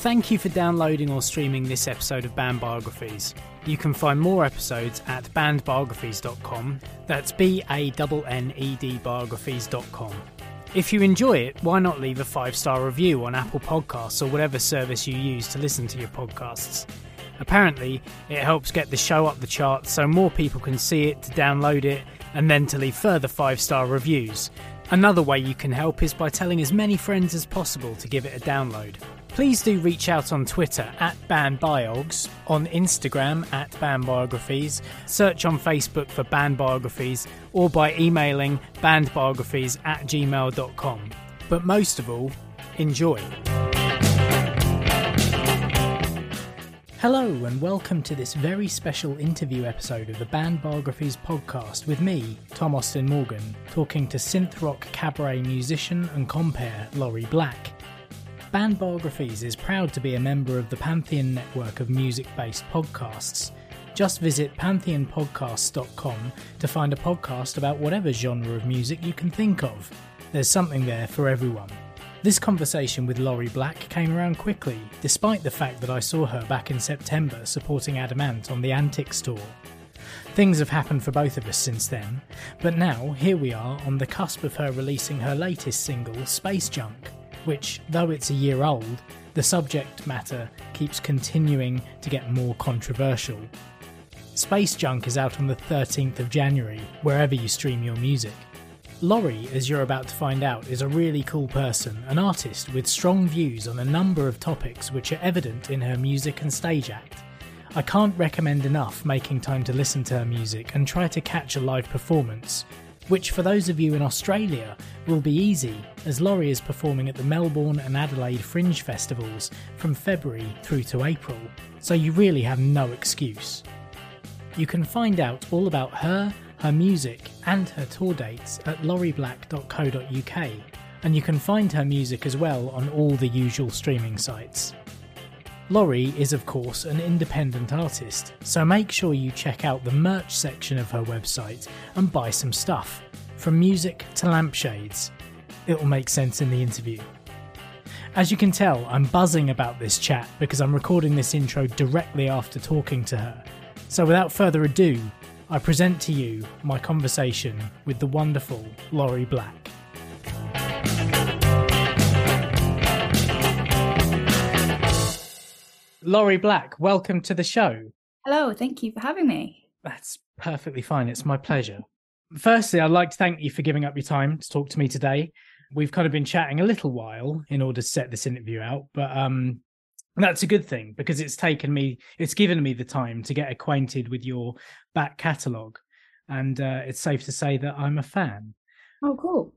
Thank you for downloading or streaming this episode of Band Biographies. You can find more episodes at bandbiographies.com. That's B A N N E D biographies.com. If you enjoy it, why not leave a five star review on Apple Podcasts or whatever service you use to listen to your podcasts? Apparently, it helps get the show up the charts so more people can see it, to download it, and then to leave further five star reviews. Another way you can help is by telling as many friends as possible to give it a download. Please do reach out on Twitter at BandBiogs, on Instagram at BandBiographies, search on Facebook for BandBiographies, or by emailing bandbiographies at gmail.com. But most of all, enjoy. Hello, and welcome to this very special interview episode of the Band Biographies podcast with me, Tom Austin Morgan, talking to synth rock cabaret musician and compere Laurie Black. Band Biographies is proud to be a member of the Pantheon network of music based podcasts. Just visit pantheonpodcasts.com to find a podcast about whatever genre of music you can think of. There's something there for everyone. This conversation with Laurie Black came around quickly, despite the fact that I saw her back in September supporting Adam Ant on the Antics tour. Things have happened for both of us since then, but now here we are on the cusp of her releasing her latest single, Space Junk, which, though it's a year old, the subject matter keeps continuing to get more controversial. Space Junk is out on the 13th of January, wherever you stream your music. Laurie, as you're about to find out, is a really cool person, an artist with strong views on a number of topics which are evident in her music and stage act. I can't recommend enough making time to listen to her music and try to catch a live performance, which for those of you in Australia will be easy, as Laurie is performing at the Melbourne and Adelaide Fringe Festivals from February through to April, so you really have no excuse. You can find out all about her her music, and her tour dates at laurieblack.co.uk, and you can find her music as well on all the usual streaming sites. Laurie is, of course, an independent artist, so make sure you check out the merch section of her website and buy some stuff, from music to lampshades. It'll make sense in the interview. As you can tell, I'm buzzing about this chat because I'm recording this intro directly after talking to her. So without further ado, I present to you my conversation with the wonderful Laurie Black. Laurie Black, welcome to the show. Hello, thank you for having me. That's perfectly fine. It's my pleasure. Firstly, I'd like to thank you for giving up your time to talk to me today. We've kind of been chatting a little while in order to set this interview out, but um, that's a good thing because it's taken me it's given me the time to get acquainted with your back catalogue and uh, it's safe to say that i'm a fan oh cool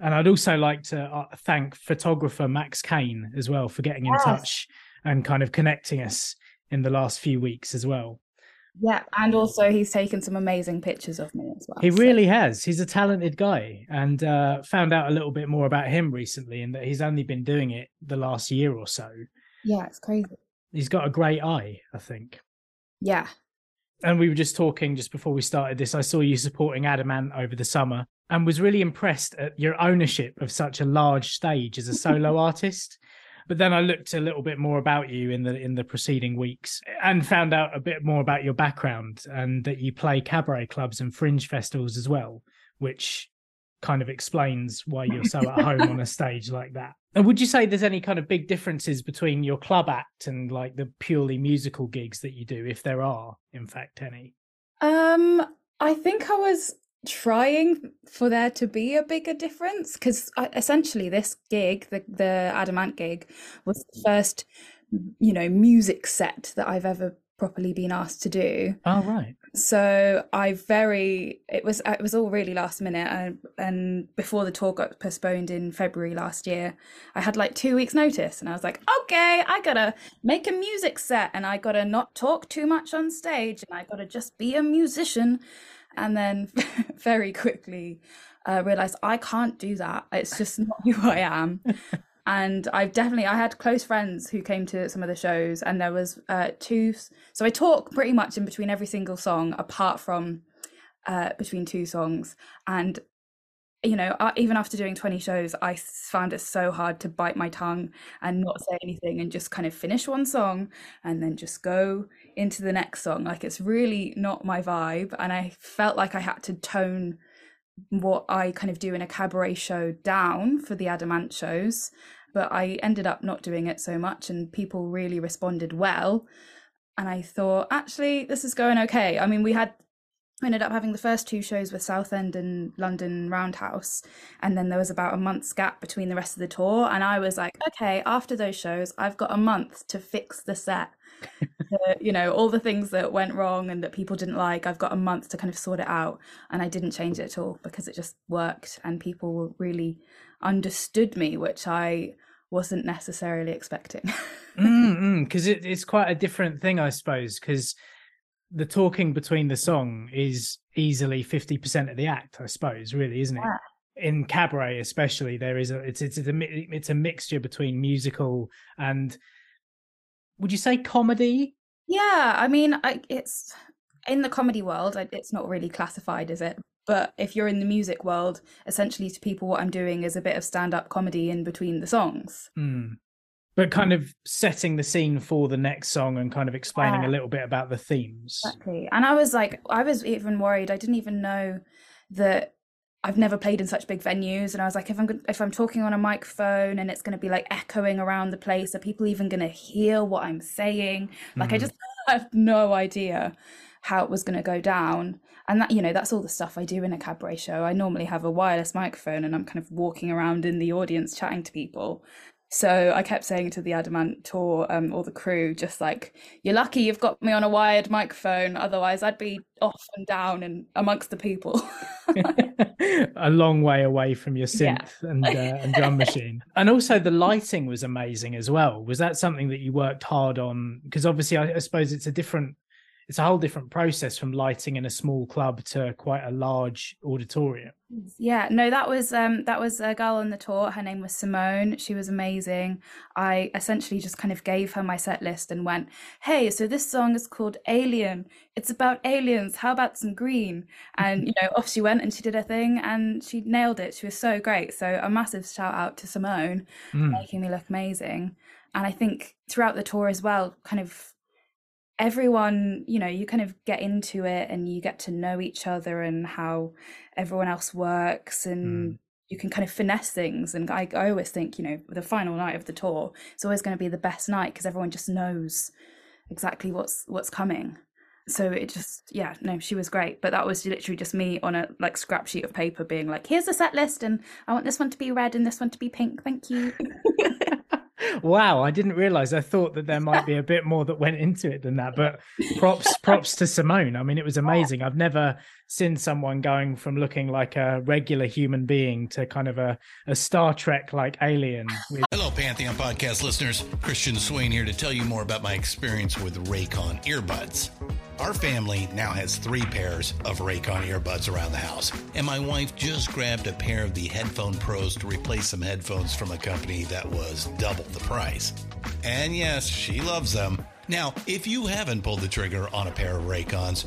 and i'd also like to uh, thank photographer max kane as well for getting in yes. touch and kind of connecting us in the last few weeks as well yeah and also he's taken some amazing pictures of me as well he so. really has he's a talented guy and uh, found out a little bit more about him recently and that he's only been doing it the last year or so yeah, it's crazy. He's got a great eye, I think. Yeah. And we were just talking just before we started this. I saw you supporting Adam Ant over the summer and was really impressed at your ownership of such a large stage as a solo artist. But then I looked a little bit more about you in the in the preceding weeks and found out a bit more about your background and that you play cabaret clubs and fringe festivals as well, which kind of explains why you're so at home on a stage like that. And would you say there's any kind of big differences between your club act and like the purely musical gigs that you do, if there are, in fact, any? Um, I think I was trying for there to be a bigger difference because uh, essentially this gig, the the Adam Ant gig, was the mm. first, you know, music set that I've ever properly been asked to do. Oh right. So I very it was uh, it was all really last minute and, and before the tour got postponed in February last year, I had like 2 weeks notice and I was like, "Okay, I got to make a music set and I got to not talk too much on stage and I got to just be a musician." And then very quickly uh, realized I can't do that. It's just not who I am. and I've definitely I had close friends who came to some of the shows, and there was uh, two. So I talk pretty much in between every single song, apart from uh, between two songs, and you know, even after doing 20 shows, I found it so hard to bite my tongue and not say anything and just kind of finish one song and then just go into the next song. Like it's really not my vibe. And I felt like I had to tone what I kind of do in a cabaret show down for the Adam Ant shows. But I ended up not doing it so much and people really responded well. And I thought, actually, this is going okay. I mean, we had we ended up having the first two shows with Southend and London Roundhouse, and then there was about a month's gap between the rest of the tour. And I was like, okay, after those shows, I've got a month to fix the set. you know, all the things that went wrong and that people didn't like, I've got a month to kind of sort it out. And I didn't change it at all because it just worked, and people really understood me, which I wasn't necessarily expecting. Because mm, mm, it, it's quite a different thing, I suppose, because the talking between the song is easily 50% of the act i suppose really isn't it? Yeah. in cabaret especially there is a it's it's a, it's a mixture between musical and would you say comedy? Yeah i mean I, it's in the comedy world it's not really classified is it? But if you're in the music world essentially to people what i'm doing is a bit of stand-up comedy in between the songs. Mm but kind of setting the scene for the next song and kind of explaining yeah. a little bit about the themes. Exactly. And i was like i was even worried. I didn't even know that i've never played in such big venues. And i was like if i'm if i'm talking on a microphone and it's going to be like echoing around the place are people even going to hear what i'm saying? Like mm. i just have no idea how it was going to go down. And that you know that's all the stuff i do in a cabaret show. I normally have a wireless microphone and i'm kind of walking around in the audience chatting to people so I kept saying to the Adam Ant tour um, or the crew, just like, you're lucky you've got me on a wired microphone. Otherwise, I'd be off and down and amongst the people. a long way away from your synth yeah. and, uh, and drum machine. And also, the lighting was amazing as well. Was that something that you worked hard on? Because obviously, I, I suppose it's a different it's a whole different process from lighting in a small club to quite a large auditorium. Yeah, no, that was um that was a girl on the tour. Her name was Simone. She was amazing. I essentially just kind of gave her my set list and went, "Hey, so this song is called Alien. It's about aliens. How about some green?" And you know, off she went and she did her thing and she nailed it. She was so great. So a massive shout out to Simone mm. making me look amazing. And I think throughout the tour as well, kind of everyone you know you kind of get into it and you get to know each other and how everyone else works and mm. you can kind of finesse things. And I, I always think you know the final night of the tour it's always going to be the best night because everyone just knows exactly what's what's coming. So it just yeah no she was great. But that was literally just me on a like scrap sheet of paper being like here's the set list and i want this one to be red and this one to be pink. Thank you wow, I didn't realize. I thought that there might be a bit more that went into it than that. But props, props to Simone. I mean, it was oh. amazing. I've never seen someone going from looking like a regular human being to kind of a, a Star Trek like alien. With- Hello, Pantheon podcast listeners. Christian Swain here to tell you more about my experience with Raycon earbuds. Our family now has three pairs of Raycon earbuds around the house, and my wife just grabbed a pair of the Headphone Pros to replace some headphones from a company that was double the price. And yes, she loves them. Now, if you haven't pulled the trigger on a pair of Raycons,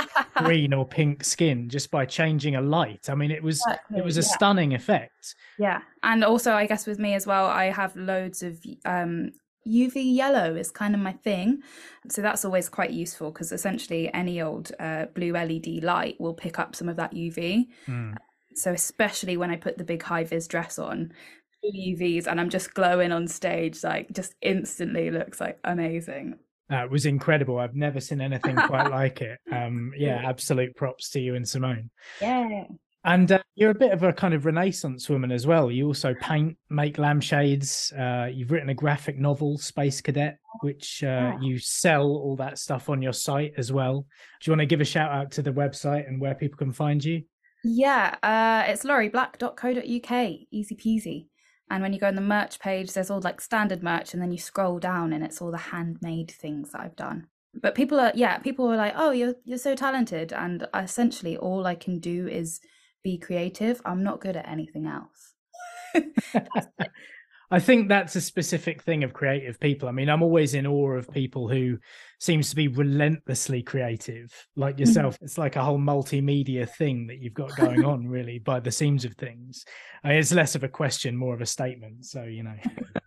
green or pink skin just by changing a light. I mean, it was exactly, it was a yeah. stunning effect. Yeah, and also I guess with me as well, I have loads of um, UV yellow is kind of my thing, so that's always quite useful because essentially any old uh, blue LED light will pick up some of that UV. Mm. So especially when I put the big high vis dress on, UVs and I'm just glowing on stage, like just instantly looks like amazing. Uh, was incredible. I've never seen anything quite like it. Um, yeah, absolute props to you and Simone. Yeah. And uh, you're a bit of a kind of renaissance woman as well. You also paint, make lampshades. Uh, you've written a graphic novel, Space Cadet, which uh, yeah. you sell all that stuff on your site as well. Do you want to give a shout out to the website and where people can find you? Yeah, uh, it's laurieblack.co.uk. Easy peasy. And when you go on the merch page, there's all like standard merch, and then you scroll down and it's all the handmade things that I've done. But people are, yeah, people are like, oh, you're you're so talented, and essentially all I can do is be creative. I'm not good at anything else. I think that's a specific thing of creative people. I mean, I'm always in awe of people who seems to be relentlessly creative, like mm-hmm. yourself. it's like a whole multimedia thing that you've got going on, really, by the seams of things. I mean, it's less of a question, more of a statement. So you know,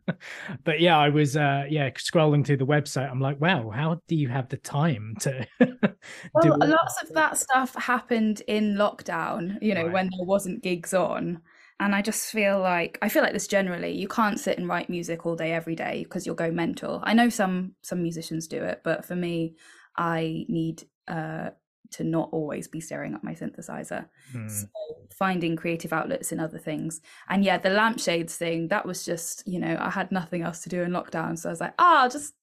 but yeah, I was uh yeah scrolling through the website. I'm like, wow, how do you have the time to? well, lots of that stuff happened in lockdown. You know, right. when there wasn't gigs on and i just feel like i feel like this generally you can't sit and write music all day every day because you'll go mental. I know some some musicians do it but for me i need uh to not always be staring at my synthesizer. Mm. so finding creative outlets in other things. And yeah the lampshades thing that was just you know i had nothing else to do in lockdown so i was like ah oh, just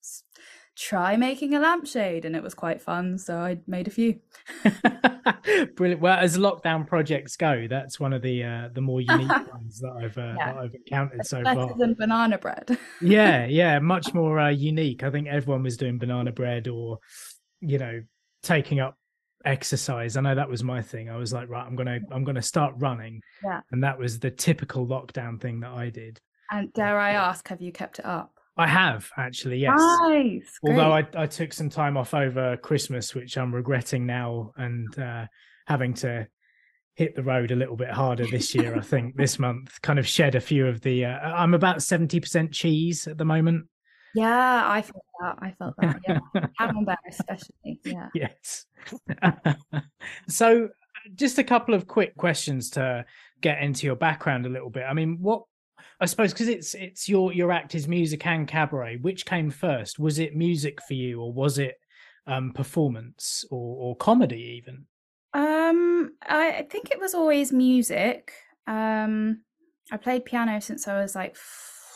try making a lampshade and it was quite fun so i made a few. Brilliant. Well as lockdown projects go that's one of the uh the more unique ones that i've uh, yeah. that i've encountered it's so better far. than banana bread. Yeah yeah much more uh, unique. I think everyone was doing banana bread or you know taking up exercise. I know that was my thing. I was like right i'm gonna i'm gonna start running. Yeah. And that was the typical lockdown thing that i did. And dare i ask have you kept it up I have actually, yes. Nice. Although I, I took some time off over Christmas, which I'm regretting now, and uh, having to hit the road a little bit harder this year. I think this month kind of shed a few of the. Uh, I'm about seventy percent cheese at the moment. Yeah, I felt that. I felt that. Yeah, camembert especially. Yeah. Yes. so, just a couple of quick questions to get into your background a little bit. I mean, what I suppose because it's it's your your act is music and cabaret. Which came first? Was it music for you, or was it um, performance or, or comedy even? Um, I think it was always music. Um, I played piano since I was like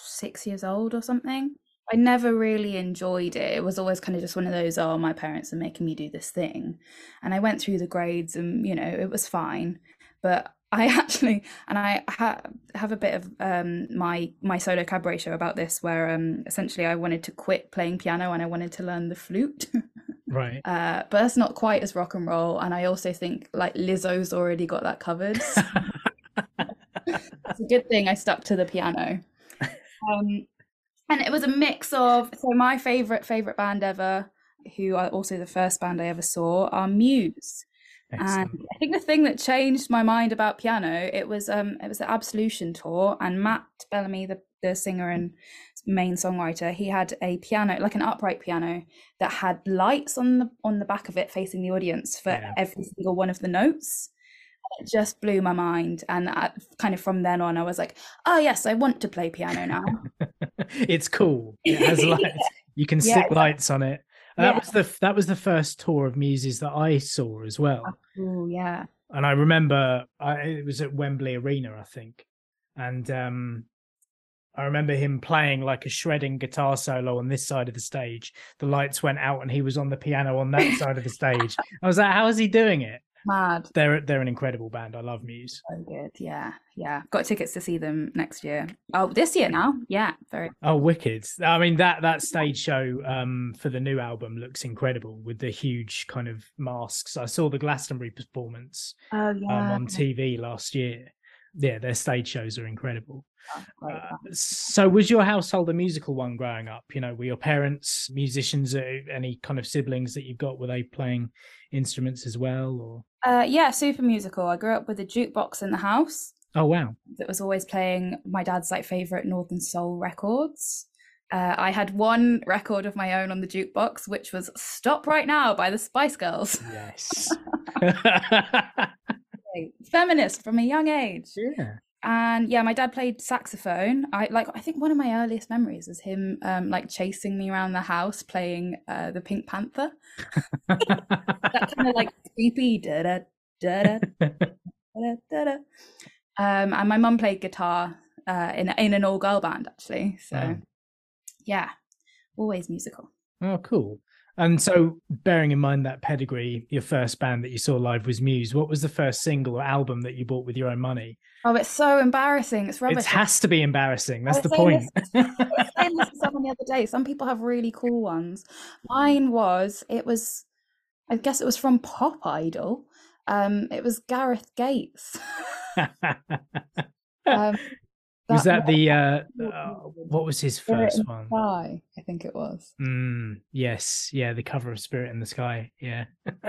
six years old or something. I never really enjoyed it. It was always kind of just one of those, oh, my parents are making me do this thing. And I went through the grades and, you know, it was fine. But I actually, and I ha- have a bit of um, my my solo cabaret show about this, where um, essentially I wanted to quit playing piano and I wanted to learn the flute. right. Uh, but that's not quite as rock and roll, and I also think like Lizzo's already got that covered. So it's a good thing I stuck to the piano. Um, and it was a mix of so my favorite favorite band ever, who are also the first band I ever saw, are Muse. Excellent. And I think the thing that changed my mind about piano, it was um it was the Absolution tour and Matt Bellamy, the, the singer and main songwriter, he had a piano, like an upright piano, that had lights on the on the back of it facing the audience for yeah. every single one of the notes. It just blew my mind, and I, kind of from then on, I was like, "Oh yes, I want to play piano now." it's cool. It has lights. You can Yeah, stick exactly. lights on it. That Yeah. was the that was the first tour of Muses that I saw as well. Oh yeah. and I remember I, it was at Wembley Arena, I think, and um, I remember him playing like a shredding guitar solo on this side of the stage. The lights went out, and he was on the piano on that side of the stage. I was like, "How is he doing it?" Mad. They're they're an incredible band. I love Muse. So good. Yeah. Yeah. Got tickets to see them next year. Oh, this year now. Yeah. Very. Oh, wicked! I mean that that stage show um, for the new album looks incredible with the huge kind of masks. I saw the Glastonbury performance Oh um, on TV last year. Yeah, their stage shows are incredible. Uh, so was your household a musical one growing up you know were your parents musicians uh, any kind of siblings that you've got were they playing instruments as well or Uh, yeah, super musical. I grew up with a jukebox in the house oh wow that was always playing my dad's like favorite Northern Soul records. Uh, I had one record of my own on the jukebox, which was "Stop Right Now" by the Spice Girls. yes Feminist from a young age. yeah. And yeah my dad played saxophone. I like i think one of my earliest memories is him um like chasing me around the house playing uh the pink panther. That kind of like creepy da da da da da da um and my mum played guitar uh in in an all girl band actually. So Wow. yeah always musical. Oh cool and so bearing in mind that pedigree your first band that you saw live was muse what was the first single or album that you bought with your own money oh it's so embarrassing it's rubbish it has to be embarrassing that's the point this- I was saying this to someone the other day. Some people have really cool ones. Mine was it was, I guess it was from Pop Idol. Um, it was Gareth Gates. um, was that the uh, What uh was what was his first the one Sky, I think it was. Mm, yes, yeah, the cover of Spirit in the Sky. Yeah.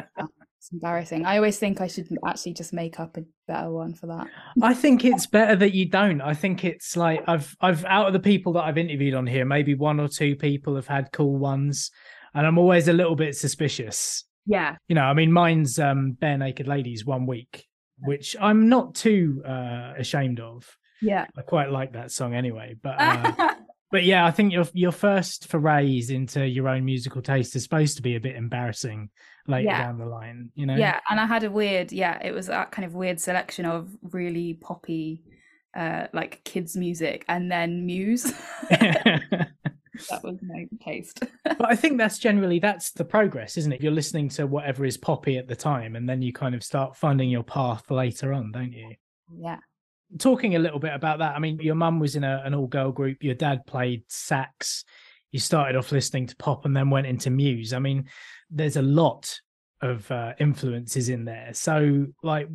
It's embarrassing. I always think I should actually just make up a better one for that. I think it's better that you don't. I think it's like I've I've out of the people that I've interviewed on here, maybe one or two people have had cool ones, and I'm always a little bit suspicious. Yeah. You know, I mean, mine's um, Barenaked Ladies one week, which I'm not too uh, ashamed of. Yeah. I quite like that song anyway, but uh, but yeah, I think your your first forays into your own musical taste is supposed to be a bit embarrassing later Yeah. down the line. You know. yeah. And I had a weird, yeah, it was that kind of weird selection of really poppy, uh, like kids music and then Muse. that was my taste. but I think that's generally that's the progress, isn't it? You're listening to whatever is poppy at the time, and then you kind of start finding your path later on, don't you? yeah. Talking a little bit about that, I mean, your mum was in a, an all-girl group. Your dad played sax. You started off listening to pop, and then went into Muse. I mean, there's a lot of uh, influences in there. So, like,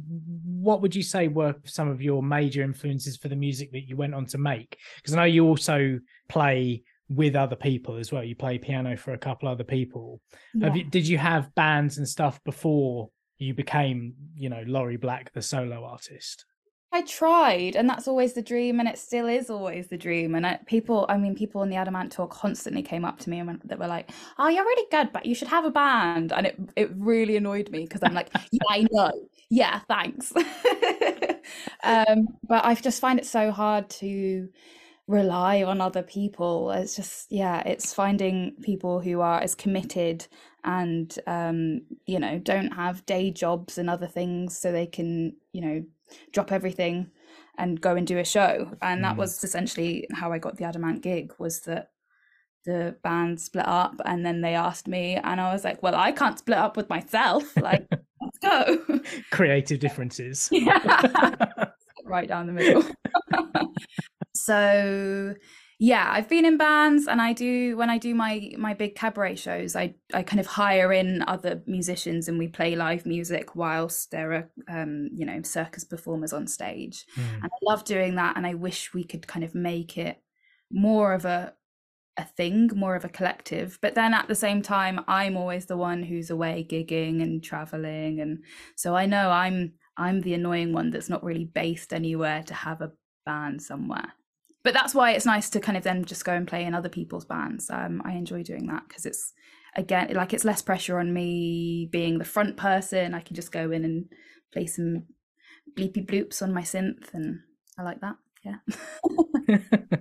what would you say were some of your major influences for the music that you went on to make? Because I know you also play with other people as well. You play piano for a couple other people. Have Yeah. you, did you have bands and stuff before you became, you know, Laurie Black, the solo artist? I tried, and that's always the dream, and it still is always the dream. And I, people, I mean, people on the Adam Ant tour constantly came up to me and went, that were like, "Oh, you're really good, but you should have a band." And it it really annoyed me because I'm like, "Yeah, I know. Yeah, thanks." um, but I just find it so hard to rely on other people. It's just, yeah, it's finding people who are as committed and um, you know, don't have day jobs and other things so they can, you know, drop everything and go and do a show. And that Mm. was essentially how I got the Adam Ant gig was that the band split up and then they asked me and I was like, well, I can't split up with myself. Like, let's go. Creative differences. Yeah. right down the middle. so yeah, I've been in bands and I do when I do my my big cabaret shows, I I kind of hire in other musicians and we play live music whilst there are um, you know, circus performers on stage. Mm. And I love doing that and I wish we could kind of make it more of a a thing, more of a collective. But then at the same time, I'm always the one who's away gigging and traveling and so I know I'm I'm the annoying one that's not really based anywhere to have a band somewhere. But that's why it's nice to kind of then just go and play in other people's bands. Um, I enjoy doing that because it's again like it's less pressure on me being the front person. I can just go in and play some bleepy bloops on my synth, and I like that. Yeah.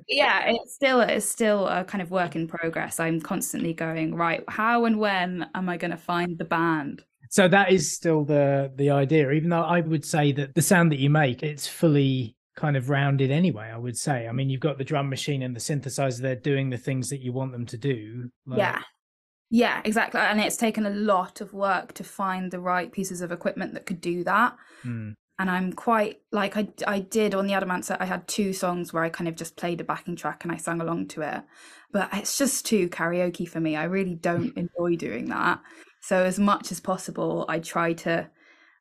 yeah, it's still it's still a kind of work in progress. I'm constantly going right. How and when am I going to find the band? So that is still the the idea. Even though I would say that the sound that you make, it's fully kind of rounded anyway. I would say. I mean, you've got the drum machine and the synthesizer. They're doing the things that you want them to do. Like... Yeah. Yeah, exactly. And it's taken a lot of work to find the right pieces of equipment that could do that. Mm and I'm quite like I I did on the Adam Ant set. I had two songs where I kind of just played a backing track and I sang along to it, but it's just too karaoke for me. I really don't enjoy doing that. So as much as possible, I try to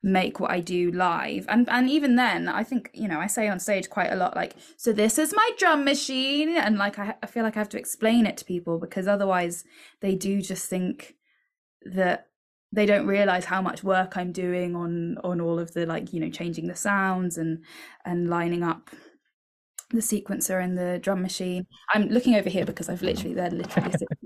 make what I do live, and and even then, I think you know I say on stage quite a lot like, so this is my drum machine, and like I, I feel like I have to explain it to people because otherwise they do just think that they don't realize how much work I'm doing on on all of the like you know changing the sounds and and lining up the sequencer and the drum machine. I'm looking over here because I've literally they're literally sitting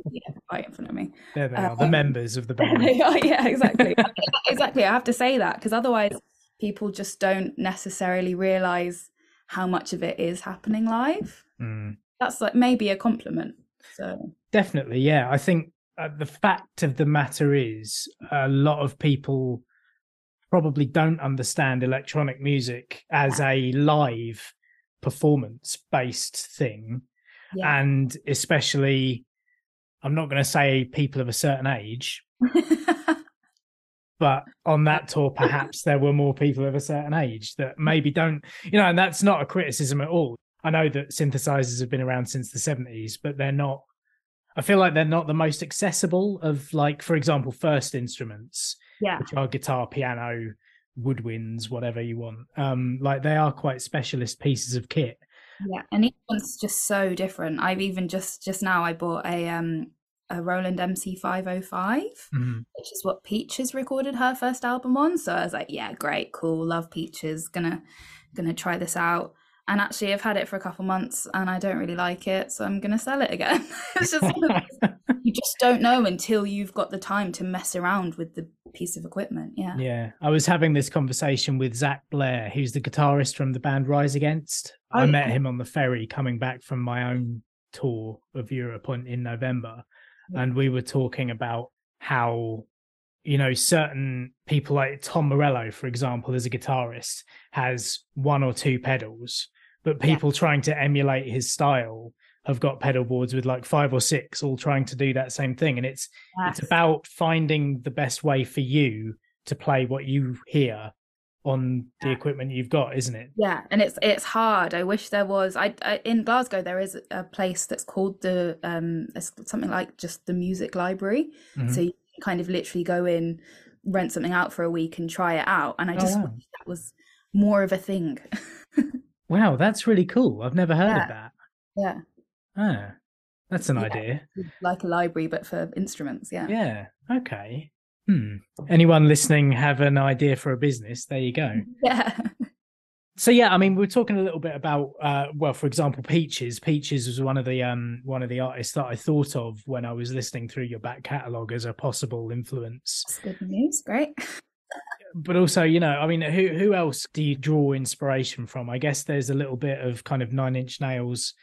right in front of me. There they are, the um, members of the band. yeah, exactly, exactly. I have to say that because otherwise people just don't necessarily realize how much of it is happening live. Mm. That's like maybe a compliment. So definitely, yeah. I think uh, the fact of the matter is, a lot of people probably don't understand electronic music as a live performance based thing. Yeah. And especially, I'm not going to say people of a certain age, but on that tour, perhaps there were more people of a certain age that maybe don't, you know, and that's not a criticism at all. I know that synthesizers have been around since the 70s, but they're not I feel like they're not the most accessible of like, for example, first instruments, yeah, which are guitar, piano, woodwinds, whatever you want. Um, like they are quite specialist pieces of kit. Yeah, and each one's just so different. I've even just just now I bought a um a Roland MC five oh five, mm-hmm. which is what Peaches recorded her first album on. So I was like, yeah, great, cool, love Peaches, gonna gonna try this out and actually I've had it for a couple months and I don't really like it, so I'm gonna sell it again. it's just you just don't know until you've got the time to mess around with the piece of equipment. Yeah. Yeah. I was having this conversation with Zach Blair, who's the guitarist from the band Rise Against. Oh, I met him on the ferry coming back from my own tour of Europe on, in November. Yeah. And we were talking about how you know, certain people like Tom Morello, for example, as a guitarist, has one or two pedals, but people yeah. trying to emulate his style have got pedal boards with like five or six all trying to do that same thing and it's yes. it's about finding the best way for you to play what you hear on the equipment you've got isn't it yeah and it's it's hard i wish there was I, I, in glasgow there is a place that's called the um it's something like just the music library mm-hmm. so you kind of literally go in rent something out for a week and try it out and i oh, just oh, wow. that was more of a thing Wow, that's really cool. I've never heard yeah. of that. Yeah. Ah, that's an yeah. idea. Like a library, but for instruments. Yeah. Yeah. Okay. Hmm. Anyone listening have an idea for a business? There you go. Yeah. So yeah, I mean, we are talking a little bit about, uh, well, for example, Peaches. Peaches was one of the um one of the artists that I thought of when I was listening through your back catalogue as a possible influence. That's good news. Great. but also, you know, I mean, who who else do you draw inspiration from? I guess there's a little bit of kind of Nine Inch Nails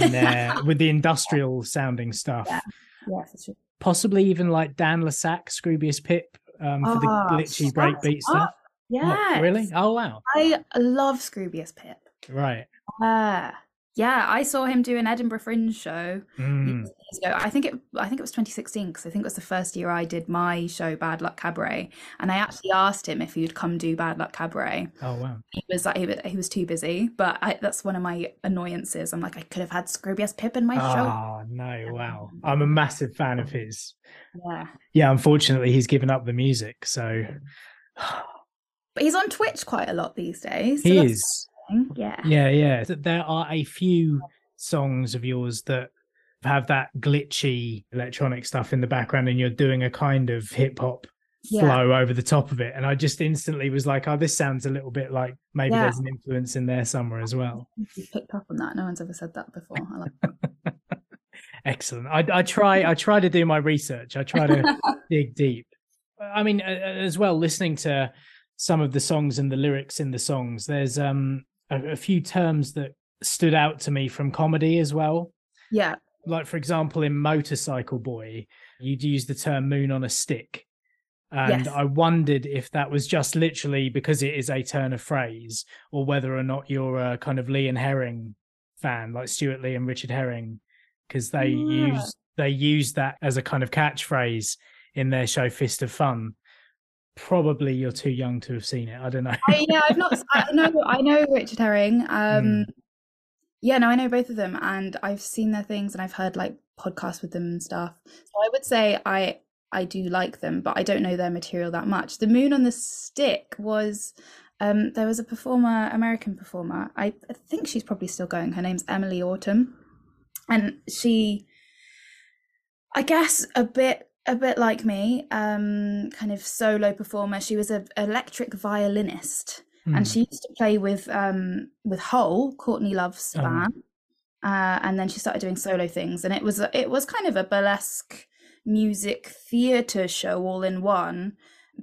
in there with the industrial sounding stuff. Yeah, yeah for sure. Possibly even like Dan le Sac, Scroobius Pip, um, for oh, the glitchy breakbeat stuff. Yeah, really? Oh wow! I love Scroobius Pip. Right. Uh, yeah, I saw him do an Edinburgh Fringe show mm. years ago. I think it, I think it was 2016 because I think it was the first year I did my show Bad Luck Cabaret, and I actually asked him if he would come do Bad Luck Cabaret. Oh wow! He was like, he, was too busy, but I, that's one of my annoyances. I'm like, I could have had Scroobius Pip in my oh, show. Oh no! Wow, I'm a massive fan of his. Yeah. Yeah, unfortunately, he's given up the music, so. but he's on Twitch quite a lot these days. So he is yeah. Yeah, yeah. There are a few songs of yours that have that glitchy electronic stuff in the background and you're doing a kind of hip hop yeah. flow over the top of it. And I just instantly was like, oh, this sounds a little bit like maybe yeah. there's an influence in there somewhere as well. You picked up on that. No one's ever said that before. I like Excellent. I, I try. I try to do my research. I try to dig deep. I mean, as well, listening to some of the songs and the lyrics in the songs. There's um a, a few terms that stood out to me from comedy as well. Yeah. Like for example, in Motorcycle Boy, you'd use the term "moon on a stick," and Yes. I wondered if that was just literally because it is a turn of phrase, or whether or not you're a kind of Lee and Herring fan, like Stewart Lee and Richard Herring, because they Yeah. use they use that as a kind of catchphrase in their show Fist of Fun. Probably you're too young to have seen it. I don't know. I, yeah, I've not. I know. I know Richard Herring. Um, Mm. yeah, no, I know both of them, and I've seen their things, and I've heard like podcasts with them and stuff. So I would say I I do like them, but I don't know their material that much. The Moon on the Stick was. Um, there was a performer, American performer. I, I think she's probably still going. Her name's Emilie Autumn, and she, I guess, a bit a bit like me, um, kind of solo performer. She was an electric violinist, and Hmm. she used to play with um with Hole, Courtney Love's Oh. band. Uh, and then she started doing solo things, and it was it was kind of a burlesque music theater show all in one.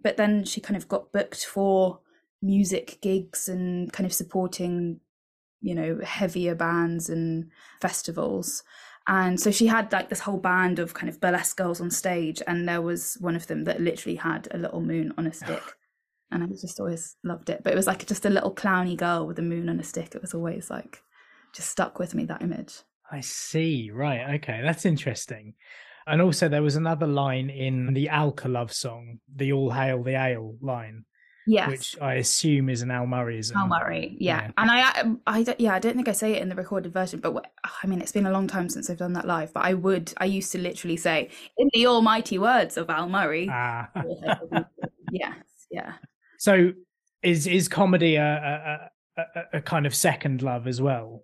But then she kind of got booked for music gigs and kind of supporting, you know, heavier bands and festivals. And so she had like this whole band of kind of burlesque girls on stage, and there was one of them that literally had a little moon on a stick. And I just always loved it. But it was like just a little clowny girl with a moon on a stick. It was always like just stuck with me that image. I see. Right. Okay. That's interesting. And also, there was another line in the Alka Love song, the All Hail the Ale line, Yes. which I assume is an Al Murrayism. Al Murray, yeah. Yeah. And I, I, I yeah, I don't think I say it in the recorded version, but I mean, it's been a long time since I've done that live. But I would, I used to literally say, "In the almighty words of Al Murray." Ah. yes, yeah. so, is is comedy a, a, a, a kind of second love as well?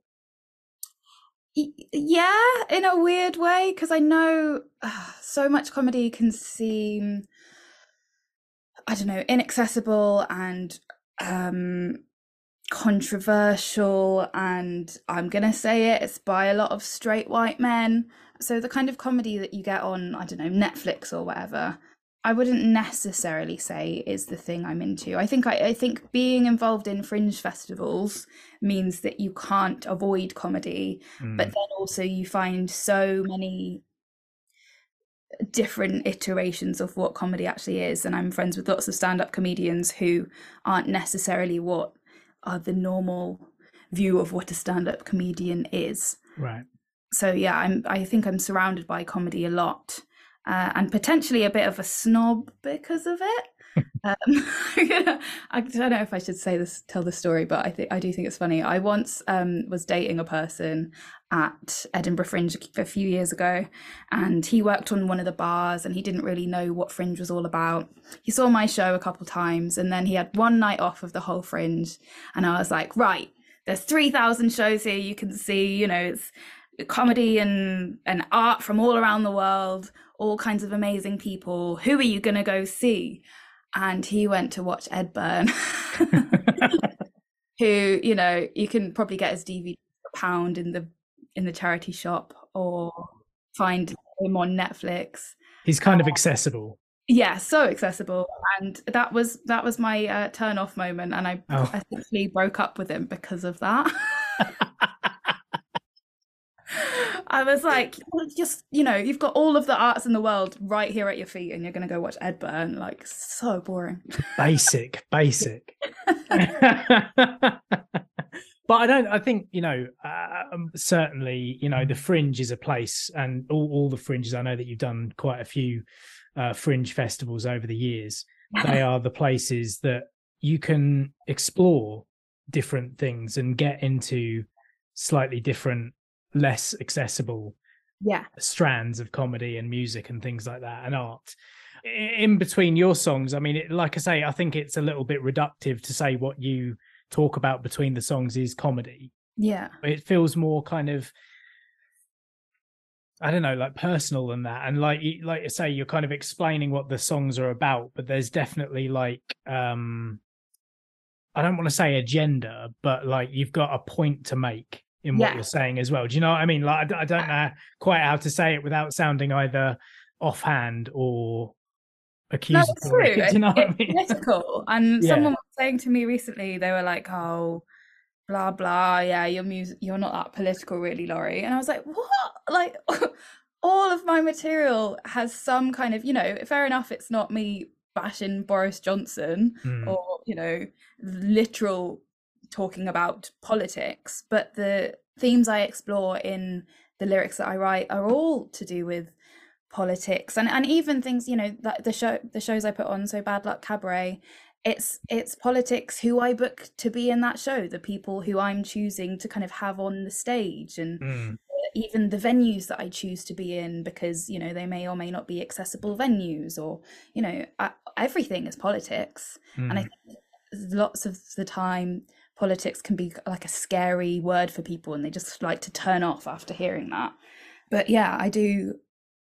Yeah, in a weird way, because I know uh, so much comedy can seem, I don't know, inaccessible and um controversial and I'm gonna say it, it's by a lot of straight white men. So the kind of comedy that you get on, I don't know, Netflix or whatever, I wouldn't necessarily say is the thing I'm into. I think I, I think being involved in fringe festivals means that you can't avoid comedy, Hmm. but then also you find so many different iterations of what comedy actually is. And I'm friends with lots of stand-up comedians who aren't necessarily what are the normal view of what a stand-up comedian is right. so yeah i'm i think i'm surrounded by comedy a lot uh, and potentially a bit of a snob because of it um, i don't know if i should say this tell the story but i think i do think it's funny. I once um, was dating a person at edinburgh fringe a few years ago and he worked on one of the bars and he didn't really know what fringe was all about. He saw my show a couple times and then he had one night off of the whole fringe and i was like right there's 3000 shows here you can see you know it's comedy and and art from all around the world all kinds of amazing people. Who are you going to go see and he went to watch ed byrne who you know you can probably get his dvd a pound in the in the charity shop or find him on netflix He's kind of accessible. yeah so accessible and that was that was my uh, turn off moment and i Oh. essentially broke up with him because of that i was like just you know you've got all of the arts in the world right here at your feet and you're going to go watch ed Byrne. like so boring basic, basic. but I don't. I think you know. Um, certainly, you know, the fringe is a place, and all, all the fringes. I know that you've done quite a few uh, fringe festivals over the years. They are the places that you can explore different things and get into slightly different, less accessible yeah. strands of comedy and music and things like that and art. In between your songs i mean it, like i say i think it's a little bit reductive to say what you talk about between the songs is comedy. Yeah. It feels more kind of i don't know like personal than that. And like like you say you're kind of explaining what the songs are about but there's definitely like um i don't want to say agenda but like you've got a point to make in what Yeah. you're saying as well do you know what i mean like I don't know quite how to say it without sounding either offhand or no, accusatory it's true. do you know what i mean political. And Yeah. someone was saying to me recently, they were like, "Oh, blah blah. Yeah, your music, you're not that political, really, Laurie. And I was like, what? Like, all of my material has some kind of, you know, fair enough. It's not me bashing Boris Johnson Mm. or you know, literal talking about politics, but the themes I explore in the lyrics that I write are all to do with politics and and even things you know that the show the shows I put on so bad luck cabaret it's it's politics who I book to be in that show the people who I'm choosing to kind of have on the stage and Mm. even the venues that I choose to be in because you know they may or may not be accessible venues or you know I, everything is politics and I Mm. think lots of the time politics can be like a scary word for people and they just like to turn off after hearing that. But yeah I do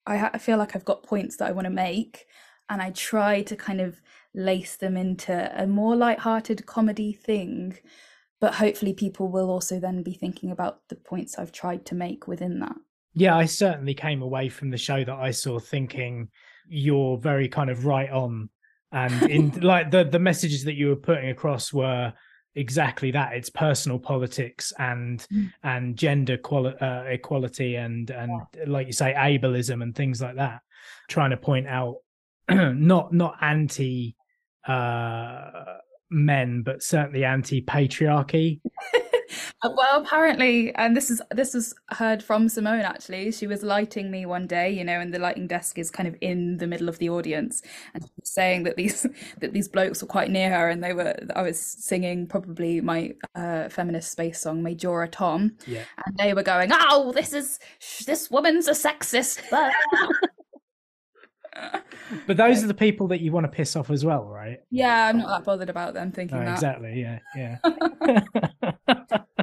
I, ha- I feel like I've got points that I want to make and I try to kind of lace them into a more light-hearted comedy thing but hopefully people will also then be thinking about the points I've tried to make within that. Yeah, I certainly came away from the show that I saw thinking you're very kind of right on, and in like the the messages that you were putting across were exactly that. It's personal politics and Mm. and gender quali- uh, equality and and like you say ableism and things like that. Trying to point out not not anti uh men but certainly anti patriarchy well apparently and this is this was heard from simone actually she was lighting me one day you know and the lighting desk is kind of in the middle of the audience and she was saying that these that these blokes were quite near her and they were i was singing probably my uh feminist space song majora tom yeah and they were going oh this is this woman's a sexist blah." but those are the people that you want to piss off as well right yeah i'm not that bothered about them thinking Oh, that exactly. Yeah, yeah.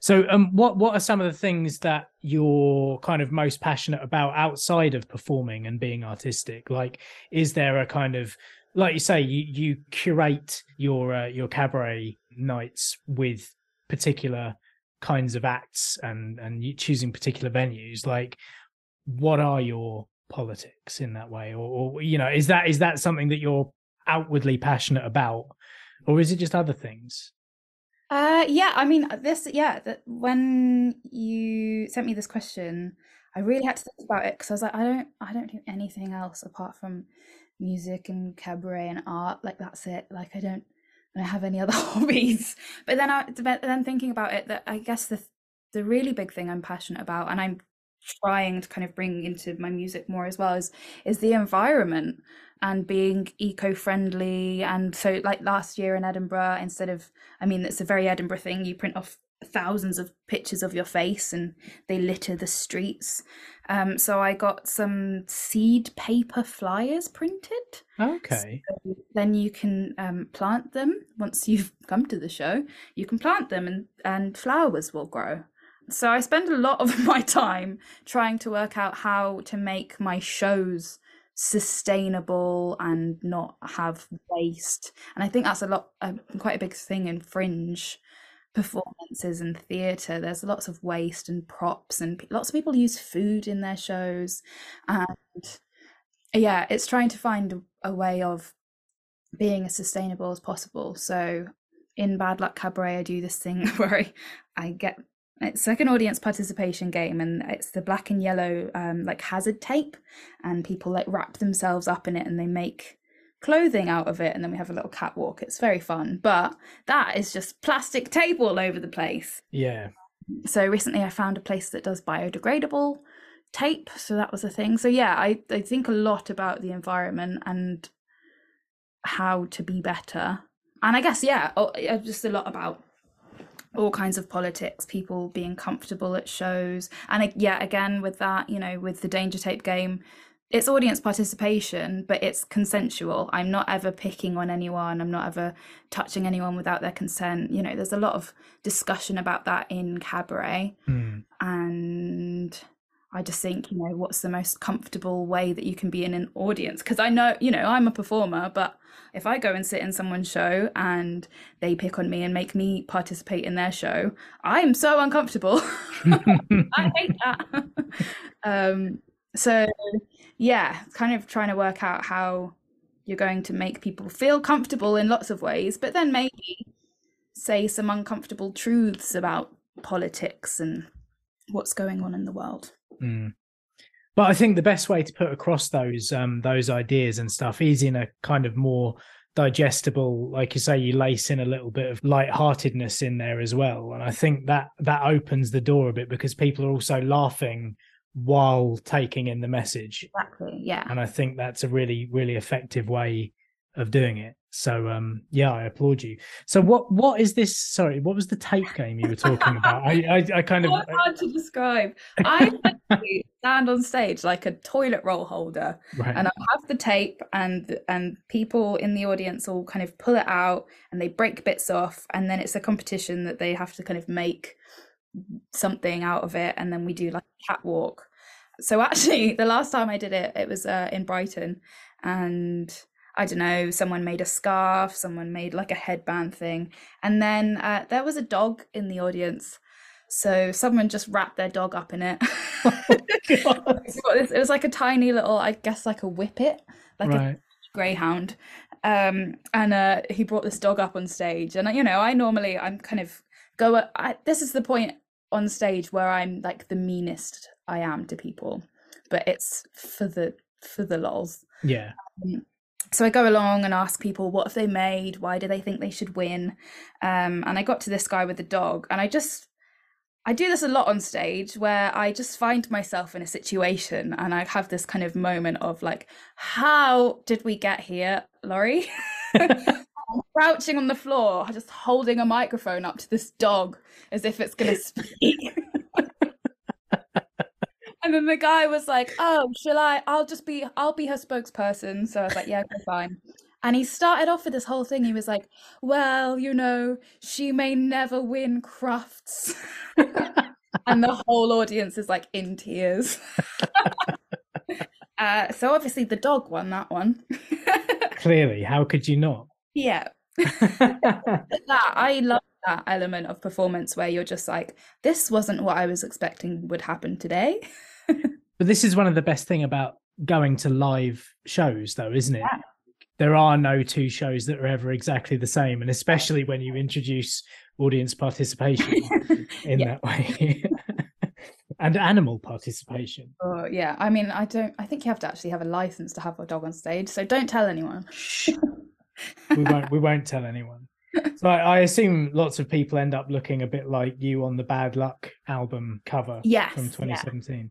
so, um, what what are some of the things that you're kind of most passionate about outside of performing and being artistic? Like, is there a kind of like you say, you you curate your uh, your cabaret nights with particular kinds of acts and and choosing particular venues. Like, what are your politics in that way, or, or you know, is that is that something that you're outwardly passionate about, or is it just other things? Uh, yeah, I mean, this, yeah, that when you sent me this question, I really had to think about it because I was like, I don't, I don't do anything else apart from music and cabaret and art. Like that's it. Like I don't, I don't have any other hobbies. But then I, then thinking about it, that I guess the the really big thing I'm passionate about, and I'm trying to kind of bring into my music more as well, is is the environment and being eco-friendly and so like last year in edinburgh instead of i mean it's a very edinburgh thing you print off thousands of pictures of your face and they litter the streets. Um, so i got some seed paper flyers printed. Okay. so then you can um, plant them. Once you've come to the show you can plant them and, and flowers will grow. So i spend a lot of my time trying to work out how to make my shows sustainable and not have waste. And i think that's a lot uh, quite a big thing in fringe performances and theatre. There's lots of waste and props and lots of people use food in their shows. And yeah it's trying to find a, a way of being as sustainable as possible. So in bad luck cabaret i do this thing where i, I get it's like an audience participation game and it's the black and yellow um, like hazard tape and people like wrap themselves up in it and they make clothing out of it and then we have a little catwalk. It's very fun but that is just plastic tape all over the place. Yeah. so recently i found a place that does biodegradable tape so that was a thing. So yeah i, I think a lot about the environment and how to be better. And i guess yeah oh, just a lot about all kinds of politics people being comfortable at shows. And yeah again with that you know with the danger tape game it's audience participation but it's consensual. I'm not ever picking on anyone. I'm not ever touching anyone without their consent. You know there's a lot of discussion about that in cabaret. Hmm. and I just think, you know, what's the most comfortable way that you can be in an audience? Because I know, you know, I'm a performer, but if I go and sit in someone's show and they pick on me and make me participate in their show, I am so uncomfortable. I hate that. um, so, yeah, kind of trying to work out how you're going to make people feel comfortable in lots of ways, but then maybe say some uncomfortable truths about politics and what's going on in the world. Mm. But I think the best way to put across those um, those ideas and stuff is in a kind of more digestible, like you say, you lace in a little bit of lightheartedness in there as well. And I think that that opens the door a bit because people are also laughing while taking in the message. Exactly. Yeah. And I think that's a really, really effective way of doing it. So um yeah, I applaud you. So what what is this? Sorry, what was the tape game you were talking about? I I, I kind of hard to describe. I stand on stage like a toilet roll holder, right. and I have the tape, and and people in the audience all kind of pull it out, and they break bits off, and then it's a competition that they have to kind of make something out of it, and then we do like a catwalk. So actually, the last time I did it, it was uh, in Brighton, and I don't know, someone made a scarf, someone made like a headband thing. And then uh, there was a dog in the audience. So someone just wrapped their dog up in it. Oh it was like a tiny little, I guess, like a whippet, like right. a greyhound. Um, and uh, he brought this dog up on stage. And, you know, I normally, I'm kind of go, I, this is the point on stage where I'm like the meanest I am to people, but it's for the, for the lols. Yeah. Um, so I go along and ask people what have they made, why do they think they should win, um, and I got to this guy with the dog, and I just I do this a lot on stage where I just find myself in a situation and I have this kind of moment of like, how did we get here, Laurie? crouching on the floor, just holding a microphone up to this dog as if it's going to speak. And then the guy was like, "Oh, shall I? I'll just be, I'll be her spokesperson." So I was like, "Yeah, okay, fine." And he started off with this whole thing. He was like, "Well, you know, she may never win crafts," and the whole audience is like in tears. uh, so obviously, the dog won that one. Clearly, how could you not? Yeah. that I love that element of performance where you're just like, this wasn't what I was expecting would happen today but this is one of the best thing about going to live shows though isn't it? Yeah. there are no two shows that are ever exactly the same and especially when you introduce audience participation in that way. And animal participation. Oh yeah. I mean i don't i think you have to actually have a license to have a dog on stage so don't tell anyone. We won't we won't tell anyone so I, I, assume lots of people end up looking a bit like you on the Bad Luck album cover yes, from 2017.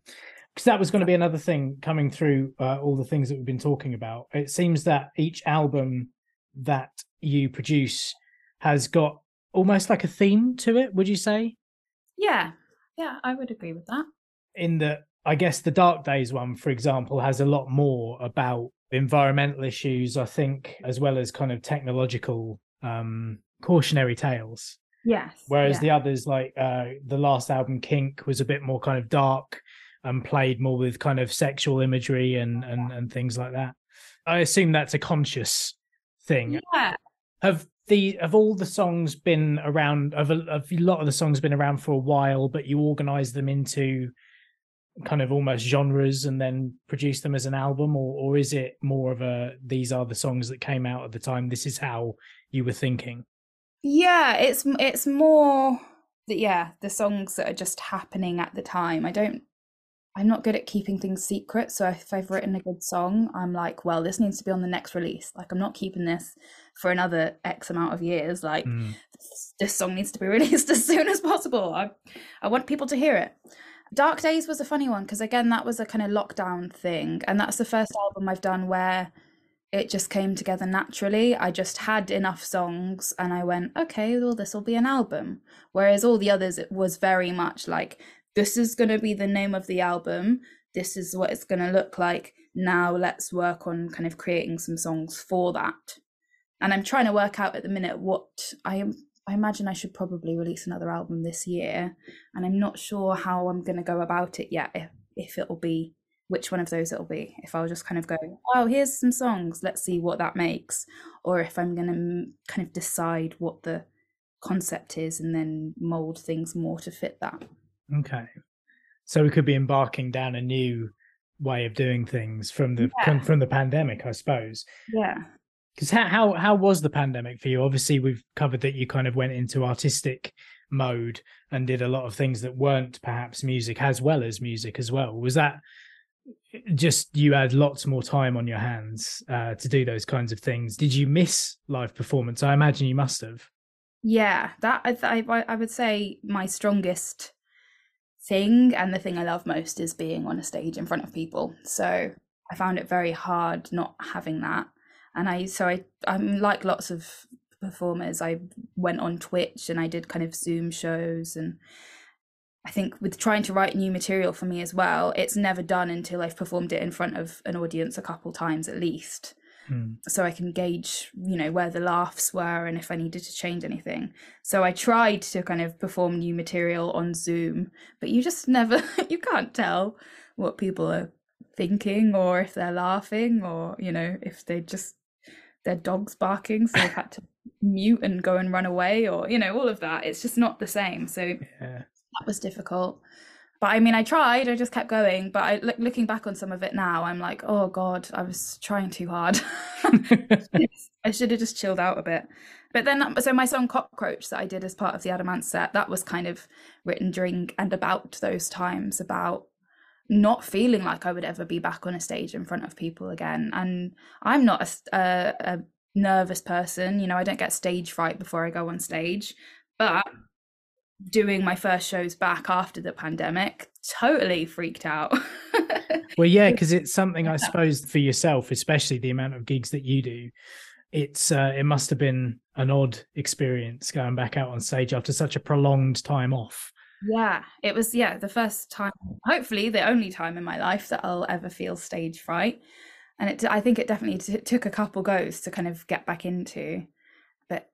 Because yeah. that was going to be another thing coming through uh, all the things that we've been talking about. It seems that each album that you produce has got almost like a theme to it. Would you say? Yeah, yeah, I would agree with that. In the, I guess the Dark Days one, for example, has a lot more about environmental issues, I think, as well as kind of technological um cautionary tales. Yes. Whereas yeah. the others, like uh the last album, Kink, was a bit more kind of dark and played more with kind of sexual imagery and and, and things like that. I assume that's a conscious thing. Yeah. Have the have all the songs been around? Have a, have a lot of the songs been around for a while, but you organize them into kind of almost genres and then produce them as an album or or is it more of a these are the songs that came out at the time this is how you were thinking? Yeah it's it's more that yeah the songs that are just happening at the time. I don't i'm not good at keeping things secret so if i've written a good song i'm like well this needs to be on the next release. Like i'm not keeping this for another x amount of years. Like mm. this, this song needs to be released as soon as possible. I i want people to hear it. Dark Days was a funny one because again that was a kind of lockdown thing and that's the first album I've done where it just came together naturally. I just had enough songs and I went, okay, well this will be an album. Whereas all the others it was very much like this is going to be the name of the album. This is what it's going to look like. Now let's work on kind of creating some songs for that. And I'm trying to work out at the minute what I am I imagine I should probably release another album this year, and I'm not sure how I'm going to go about it yet. If, if it'll be which one of those it'll be. If I'll just kind of go, oh, here's some songs, let's see what that makes, or if I'm going to kind of decide what the concept is and then mold things more to fit that. Okay, so we could be embarking down a new way of doing things from the yeah. from the pandemic, I suppose. Yeah. Because how, how how was the pandemic for you? Obviously, we've covered that you kind of went into artistic mode and did a lot of things that weren't perhaps music as well as music as well. Was that just you had lots more time on your hands uh, to do those kinds of things? Did you miss live performance? I imagine you must have. Yeah, that I I, I would say my strongest thing and the thing I love most is being on a stage in front of people. So I found it very hard not having that and I so I I'm like lots of performers. I went on Twitch and I did kind of Zoom shows and I think with trying to write new material for me as well, it's never done until I've performed it in front of an audience a couple times at least. Hmm. So I can gauge, you know, where the laughs were and if I needed to change anything. So I tried to kind of perform new material on Zoom, but you just never you can't tell what people are thinking or if they're laughing or, you know, if they just their dog's barking, so they've had to mute and go and run away, or you know, all of that. It's just not the same. So Yeah. That was difficult. But I mean, I tried. I just kept going. But I look, looking back on some of it now, I'm like, oh god, I was trying too hard. I should have just chilled out a bit. But then, um, so my song "Cockroach" that I did as part of the Adam Ant set, that was kind of written during and about those times, about not feeling like I would ever be back on a stage in front of people again. And I'm not a nervous person. You know, I don't get stage fright before I go on stage. But doing my first shows back after the pandemic, totally freaked out. Well, yeah, because it's something I suppose for yourself, especially the amount of gigs that you do. It's uh, it must have been an odd experience going back out on stage after such a prolonged time off. Yeah, it was yeah the first time, hopefully the only time in my life that I'll ever feel stage fright, and it I think it definitely t- took a couple goes to kind of get back into, but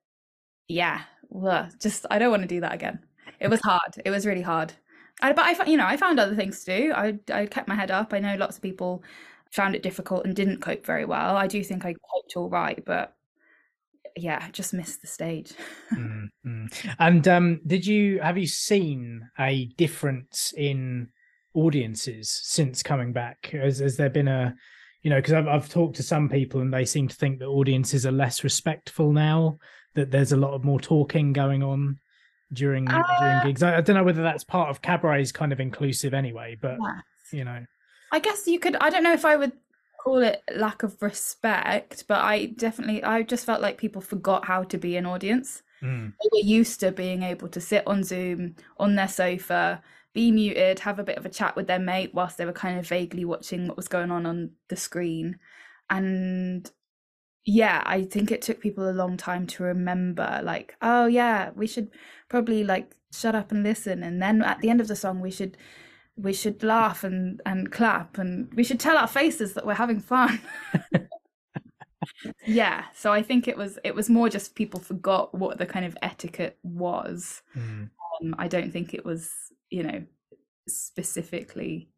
yeah, ugh, just I don't want to do that again. It was hard. It was really hard. I, but I, you know, I found other things to do. I I kept my head up. I know lots of people found it difficult and didn't cope very well. I do think I coped all right, but yeah, just missed the stage. Mm, mm. And um, did you have you seen a difference in audiences since coming back? Has, has there been a, you know, because I've I've talked to some people and they seem to think that audiences are less respectful now. That there's a lot of more talking going on during during Uh, gigs. I, I don't know whether that's part of cabaret's kind of inclusive anyway, but you know, I guess you could. I don't know if I would call it lack of respect, but I definitely. I just felt like people forgot how to be an audience. mm, They were used to being able to sit on Zoom on their sofa, be muted, have a bit of a chat with their mate whilst they were kind of vaguely watching what was going on on the screen, and yeah, I think it took people a long time to remember. Like, oh yeah, we should probably like shut up and listen, and then at the end of the song, we should we should laugh and and clap and we should tell our faces that we're having fun yeah so i think it was it was more just people forgot what the kind of etiquette was mm. um, i don't think it was you know specifically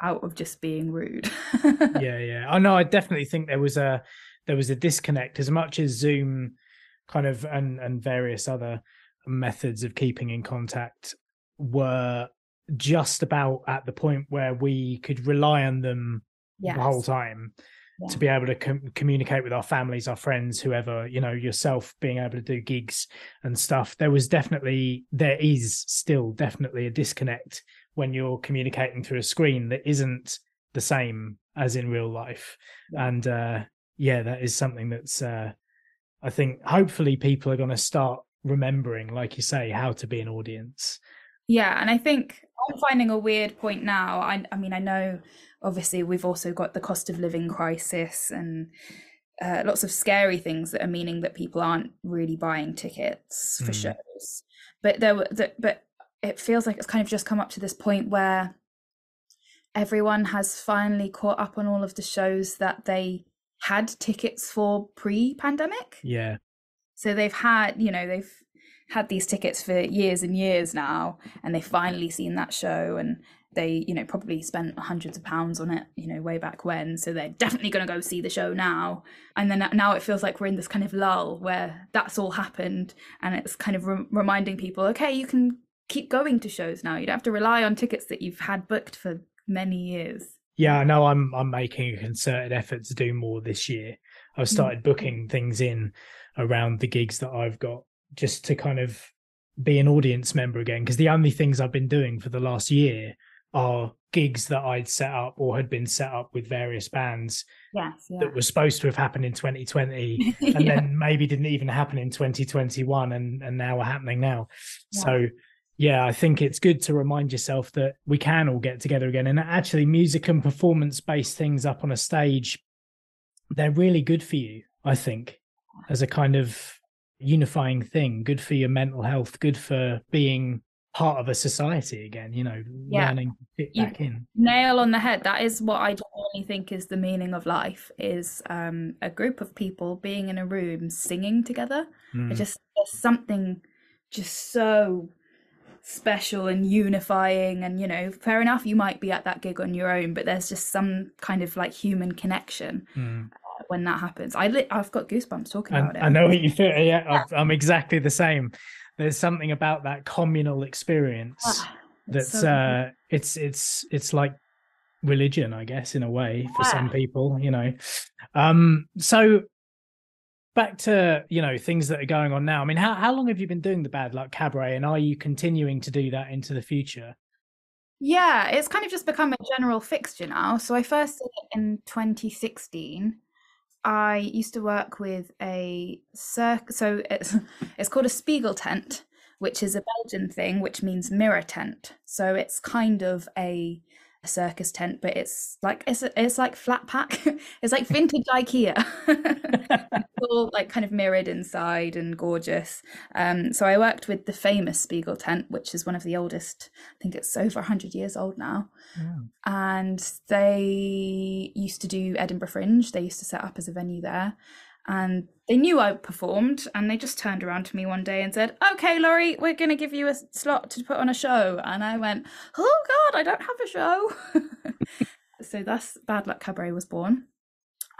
out of just being rude yeah, yeah. I know. I definitely think there was a there was a disconnect as much as Zoom, kind of, and and various other methods of keeping in contact were just about at the point where we could rely on them yes. the whole time to be able to com- communicate with our families, our friends, whoever, you know, yourself being able to do gigs and stuff. There was definitely, there is still definitely a disconnect when you're communicating through a screen that isn't the same as in real life. Yeah. And uh, yeah, that is something that's, uh, I think, hopefully people are going to start remembering, like you say, how to be an audience. Yeah, and I think I'm finding a weird point now. I, I mean, I know obviously we've also got the cost of living crisis and uh, lots of scary things that are meaning that people aren't really buying tickets for Mm. shows. But there were, the, but it feels like it's kind of just come up to this point where everyone has finally caught up on all of the shows that they had tickets for pre-pandemic. Yeah. So they've had, you know, they've had these tickets for years and years now, and they've finally seen that show, and they, you know, probably spent hundreds of pounds on it, you know, way back when. So they're definitely going to go see the show now. And then now it feels like we're in this kind of lull where that's all happened, and it's kind of re- reminding people, okay, you can keep going to shows now. You don't have to rely on tickets that you've had booked for many years. Yeah, I know I'm I'm making a concerted effort to do more this year. I've hmm. started booking things in around the gigs that I've got just to kind of be an audience member again. Because the only things I've been doing for the last year are gigs that I'd set up or had been set up with various bands Yes. Yeah. that were supposed to have happened in 2020 and Yeah. then maybe didn't even happen in 2021 and and now are happening now Yeah. so yeah i think it's good to remind yourself that we can all get together again. And actually music and performance based things up on a stage they're really good for you i think as a kind of unifying thing. Good for your mental health good for being part of a society again you know Yeah. learning to fit You- back in. nail on the head. That is what i genuinely think is the meaning of life is um a group of people being in a room singing together. Mm. just there's something just so special and unifying and you know fair enough you might be at that gig on your own but there's just some kind of like human connection Mm. when that happens i li- i've got goosebumps talking I, about it I know what you feel. Yeah, I've- I'm exactly the same. There's something about that communal experience Ah, that's so uh, it's it's it's like religion, I guess, in a way for some people. You know, um. So back to you know things that are going on now. I mean, how how long have you been doing the Bad Luck Cabaret, and are you continuing to do that into the future? Yeah, it's kind of just become a oh. general fixture now. So I first did it in 2016. I used to work with a circ. So it's it's called a Spiegel tent, which is a Belgian thing, which means mirror tent. So it's kind of a, a circus tent, but it's like it's it's like flat pack. it's like vintage IKEA. It's all like kind of mirrored inside and gorgeous. Um, so I worked with the famous Spiegel tent, which is one of the oldest. I think it's over 100 years old now. And they used to do Edinburgh Fringe. They used to set up as a venue there. And they knew I performed, and they just turned around to me one day and said, "Okay, Laurie, we're going to give you a slot to put on a show." And I went, "Oh God, I don't have a show." so that's Bad Luck Cabaret was born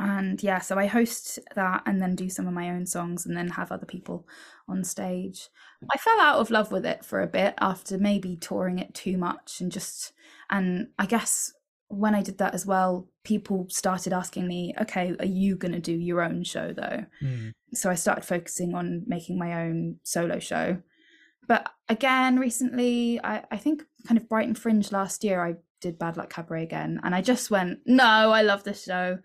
and yeah so i host that and then do some of my own songs and then have other people on stage i fell out of love with it for a bit after maybe touring it too much and just and i guess when i did that as well people started asking me okay are you going to do your own show though Mm. so I started focusing on making my own solo show. But again, recently, I, I think kind of Brighton Fringe last year, I did Bad Luck Cabaret again. And I just went, no, I love this show.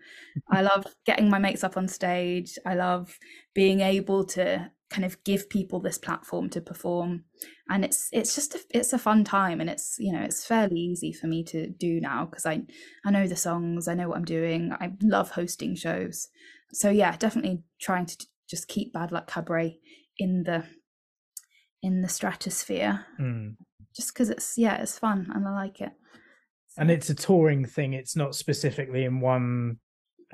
I love getting my mates up on stage. I love being able to kind of give people this platform to perform. And it's it's just a, it's a fun time and it's you know it's fairly easy for me to do now because I I know the songs, I know what I'm doing. I love hosting shows so yeah definitely trying to just keep bad luck cabaret in the in the stratosphere Mm. just because it's yeah it's fun and i like it And it's a touring thing. It's not specifically in one.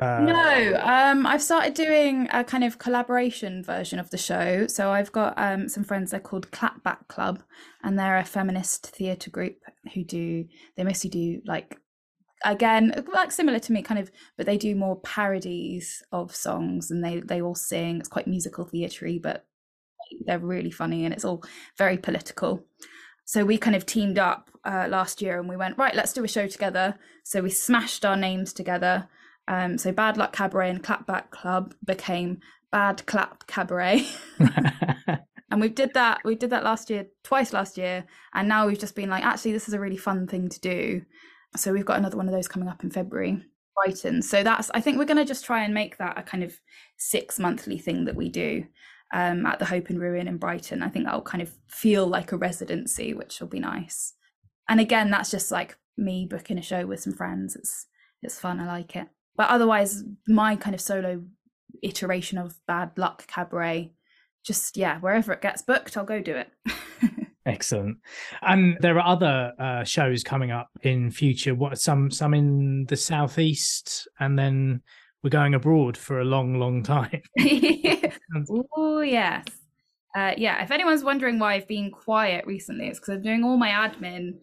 Uh, no um i've started doing a kind of collaboration version of the show. So i've got um some friends they're called clapback club and they're a feminist theatre group who do they mostly do like again like similar to me kind of but they do more parodies of songs and they they all sing. It's quite musical theatre but they're really funny and it's all very political. So we kind of teamed up uh, last year and we went right let's do a show together. So we smashed our names together um, so bad luck cabaret and clapback club became bad clap cabaret. And we did that we did that last year twice last year and now we've just been like actually this is a really fun thing to do. So we've got another one of those coming up in february brighton. So that's i think we're going to just try and make that a kind of six monthly thing that we do um, at the hope and ruin in brighton. I think that'll kind of feel like a residency which will be nice. And again that's just like me booking a show with some friends. It's it's fun. I like it but otherwise my kind of solo iteration of bad luck cabaret just yeah wherever it gets booked i'll go do it Excellent. And there are other uh, shows coming up in future. What some some in the southeast, and then we're going abroad for a long, long time. oh yes uh, yeah if anyone's wondering why i've been quiet recently it's because i'm doing all my admin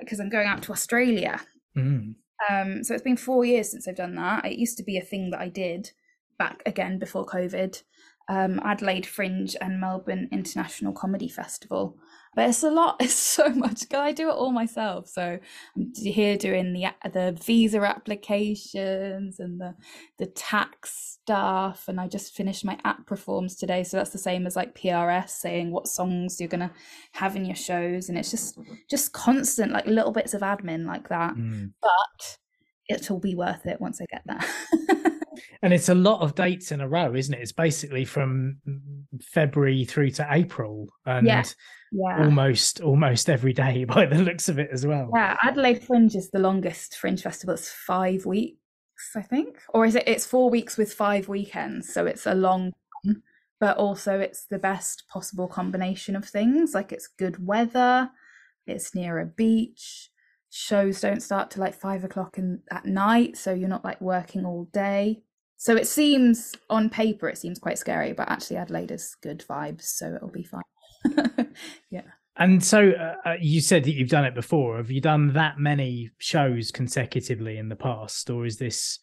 because i'm going out to australia Mm. Um, so it's been four years since i've done that it used to be a thing that i did back again before covid um, Adelaide Fringe and Melbourne International Comedy Festival. But it's a lot. It's so much. Because I do it all myself. So I'm here doing the the visa applications and the the tax stuff. And I just finished my APRA forms today. So that's the same as like PRS saying what songs you're gonna have in your shows. And it's just just constant like little bits of admin like that. Mm. But it'll be worth it once I get there. And it's a lot of dates in a row, isn't it? It's basically from February through to April, and Yeah. yeah. almost almost every day by the looks of it as well. Yeah, Adelaide Fringe is the longest fringe festival. It's five weeks, I think, or is it? It's four weeks with five weekends, so it's a long one. But also, it's the best possible combination of things. Like it's good weather, it's near a beach. Shows don't start till like five o'clock in at night, so you're not like working all day. So it seems on paper it seems quite scary, but actually Adelaide is good vibes, so it'll be fine. yeah. And so uh, uh, you said that you've done it before. Have you done that many shows consecutively in the past, or is this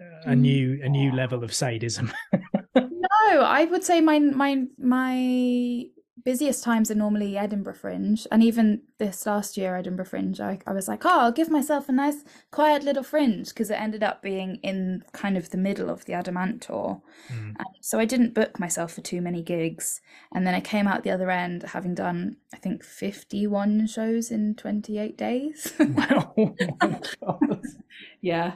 uh, a Mm, new a new level of sadism? No, I would say my my my busiest times are normally Edinburgh Fringe, and even this last year Edinburgh Fringe, I, I was like, oh, I'll give myself a nice quiet little fringe because it ended up being in kind of the middle of the Adam Ant tour, Mm. and so I didn't book myself for too many gigs, and then I came out the other end having done I think fifty one shows in twenty eight days. Wow. Oh yeah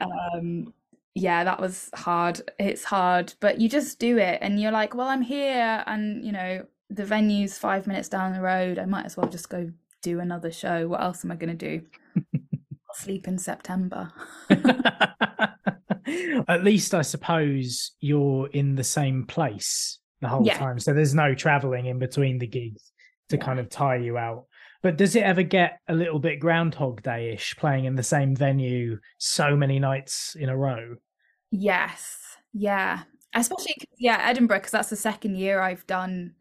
um yeah that was hard it's hard but you just do it and you're like well i'm here and you know the venue's five minutes down the road i might as well just go do another show what else am i going to do I'll sleep in september At least I suppose you're in the same place the whole Yeah. time. So there's no traveling in between the gigs to Yeah. kind of tire you out. But does it ever get a little bit Groundhog Day ish playing in the same venue so many nights in a row? yes yeah Especially, yeah edinburgh because that's the second year i've done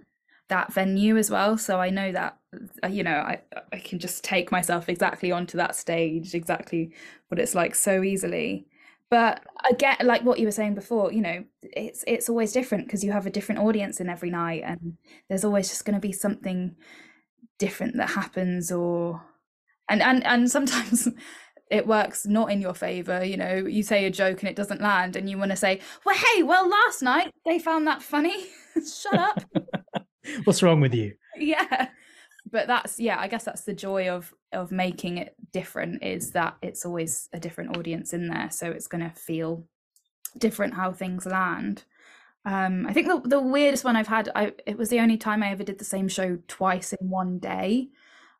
that venue as well. So i know that uh, you know i i can just take myself exactly onto that stage exactly what it's like so easily. But again like what you were saying before you know it's it's always different because you have a different audience in every night and there's always just going to be something different that happens or and and and sometimes it works not in your favor you know you say a joke and it doesn't land and you want to say well hey well last night they found that funny. Shut up What's wrong with you? yeah. But that's yeah i guess that's the joy of of making it different is that it's always a different audience in there so it's going to feel different how things land. Um i think the, the weirdest one i've had i it was the only time i ever did the same show twice in one day.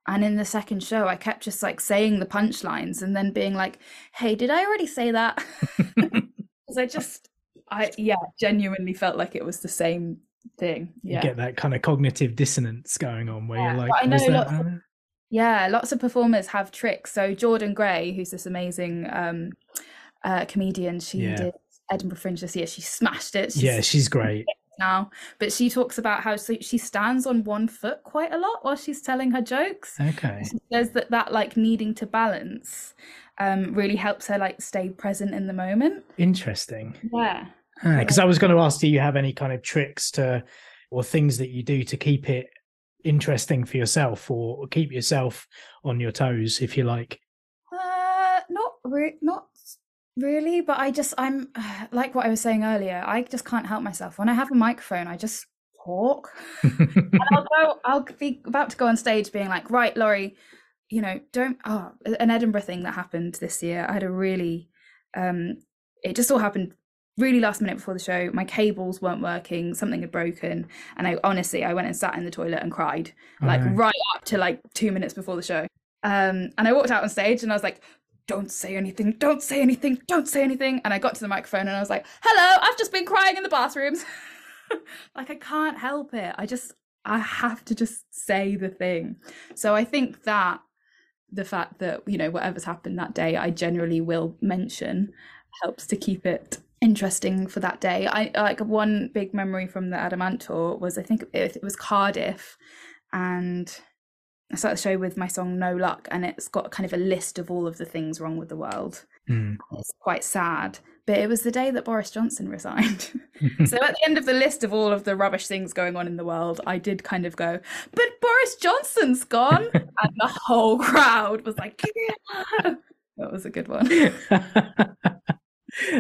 And in the second show i kept just like saying the punchlines and then being like hey did i already say that? Because i just i yeah genuinely felt like it was the same thing You get that kind of cognitive dissonance going on where Yeah, you're like, but I "Was know that- lots of- uh?" Yeah, lots of performers have tricks. So Jordan Gray, who's this amazing um, uh, comedian, she Yeah. did Edinburgh Fringe this year. She smashed it. She's yeah, she's great. now, but she talks about how she stands on one foot quite a lot while she's telling her jokes. Okay. She says that that like needing to balance um, really helps her like stay present in the moment. Interesting. Yeah. Because I was going to ask, do you have any kind of tricks to, or things that you do to keep it interesting for yourself, or keep yourself on your toes, if you like? Uh, not re- not really, but I just I'm like what I was saying earlier. I just can't help myself. When I have a microphone, I just talk. and I'll go. I'll be about to go on stage, being like, "Right, Laurie, you know, don't." Oh, an Edinburgh thing that happened this year. I had a really, um, it just all happened really last minute before the show. My cables weren't working. Something had broken, and I honestly, I went and sat in the toilet and cried like Right. right up to like two minutes before the show. Um, and I walked out on stage and I was like, "Don't say anything! Don't say anything! Don't say anything!" And I got to the microphone and I was like, "Hello, I've just been crying in the bathrooms." like I can't help it. I just I have to just say the thing. So I think that the fact that you know whatever's happened that day, I generally will mention helps to keep it interesting for that day. I like one big memory from the Adam Ant tour was I think it, it was Cardiff, and I started the show with my song No Luck, and it's got kind of a list of all of the things wrong with the world. Mm. It's quite sad, but it was the day that Boris Johnson resigned. so at the end of the list of all of the rubbish things going on in the world, I did kind of go, but Boris Johnson's gone. and the whole crowd was like, yeah. that was a good one.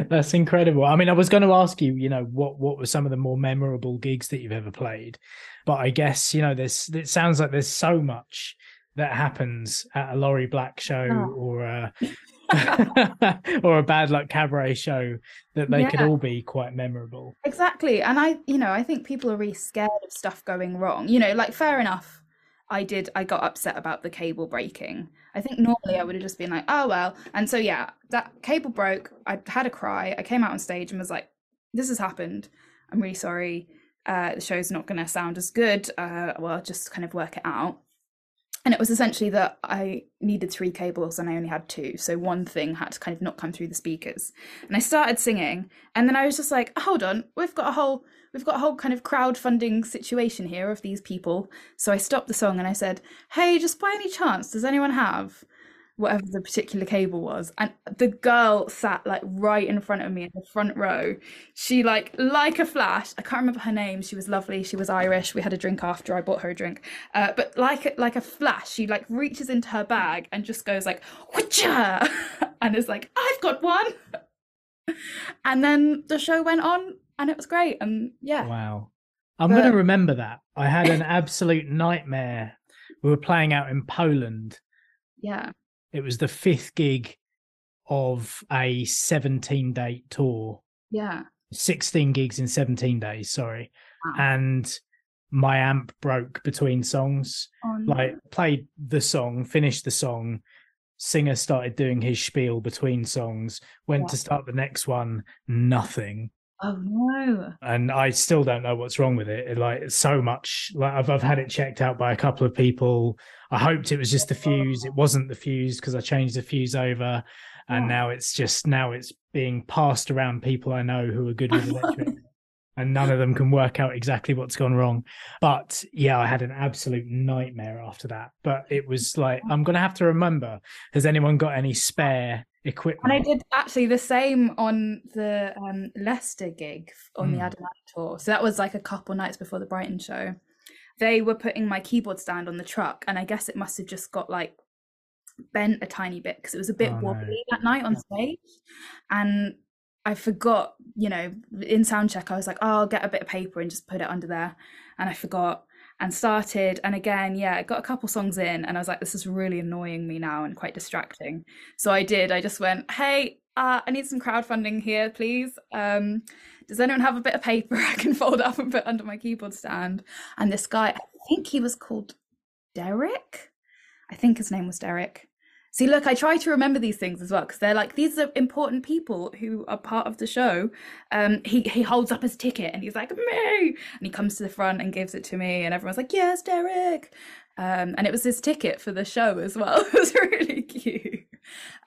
That's incredible. I mean, I was going to ask you, you know, what what were some of the more memorable gigs that you've ever played, but I guess you know, there's it sounds like there's so much that happens at a Laurie Black show oh. or a or a bad luck cabaret show that they yeah. could all be quite memorable. Exactly, and I, you know, I think people are really scared of stuff going wrong. You know, like fair enough. I did. I got upset about the cable breaking. I think normally I would have just been like, oh well. And so yeah, that cable broke. I had a cry. I came out on stage and was like, this has happened. I'm really sorry. Uh, the show's not going to sound as good. Uh, well, just kind of work it out and it was essentially that I needed three cables and I only had two. So one thing had to kind of not come through the speakers. And I started singing and then I was just like, hold on, we've got a whole we've got a whole kind of crowdfunding situation here of these people. So I stopped the song and I said, Hey, just by any chance, does anyone have whatever the particular cable was and the girl sat like right in front of me in the front row. She like like a flash i can't remember her name she was lovely she was irish we had a drink after i bought her a drink uh, but like like a flash she like reaches into her bag and just goes like Whatcha! and is like i've got one! And then the show went on and it was great and yeah. Wow. I'm but... going to remember that. I had an absolute nightmare. We were playing out in poland. Yeah it was the fifth gig of a 17 date tour. Yeah. 16 gigs in 17 days, sorry. Wow. And my amp broke between songs. Oh, no. Like played the song, finished the song, singer started doing his spiel between songs, went to start the next one, nothing. Oh no! And I still don't know what's wrong with it. it like so much. Like I've I've had it checked out by a couple of people. I hoped it was just the fuse. It wasn't the fuse because I changed the fuse over, and now it's just now it's being passed around people I know who are good with electric. and none of them can work out exactly what's gone wrong. But yeah, I had an absolute nightmare after that. But it was like, oh. I'm going to have to remember has anyone got any spare equipment. And I did actually the same on the um, Leicester gig on mm. the hmm. Adam Ant tour. So that was like a couple nights before the Brighton show. They were putting my keyboard stand on the truck, and I guess it must have just got like bent a tiny bit because it was a bit oh, wobbly no. that night on stage. And I forgot, you know, in sound check, I was like, oh, I'll get a bit of paper and just put it under there. And I forgot and started and again yeah got a couple songs in and i was like this is really annoying me now and quite distracting. So i did. I just went hey uh, i need some crowdfunding here please. Um, does anyone have a bit of paper i can fold up and put under my keyboard stand? And this guy i think he was called derek? I think his name was derek See, look, I try to remember these things as well because they're like these are important people who are part of the show. Um, he he holds up his ticket and he's like me, and he comes to the front and gives it to me, and everyone's like, "Yes, Derek." Um, and it was his ticket for the show as well. it was really cute.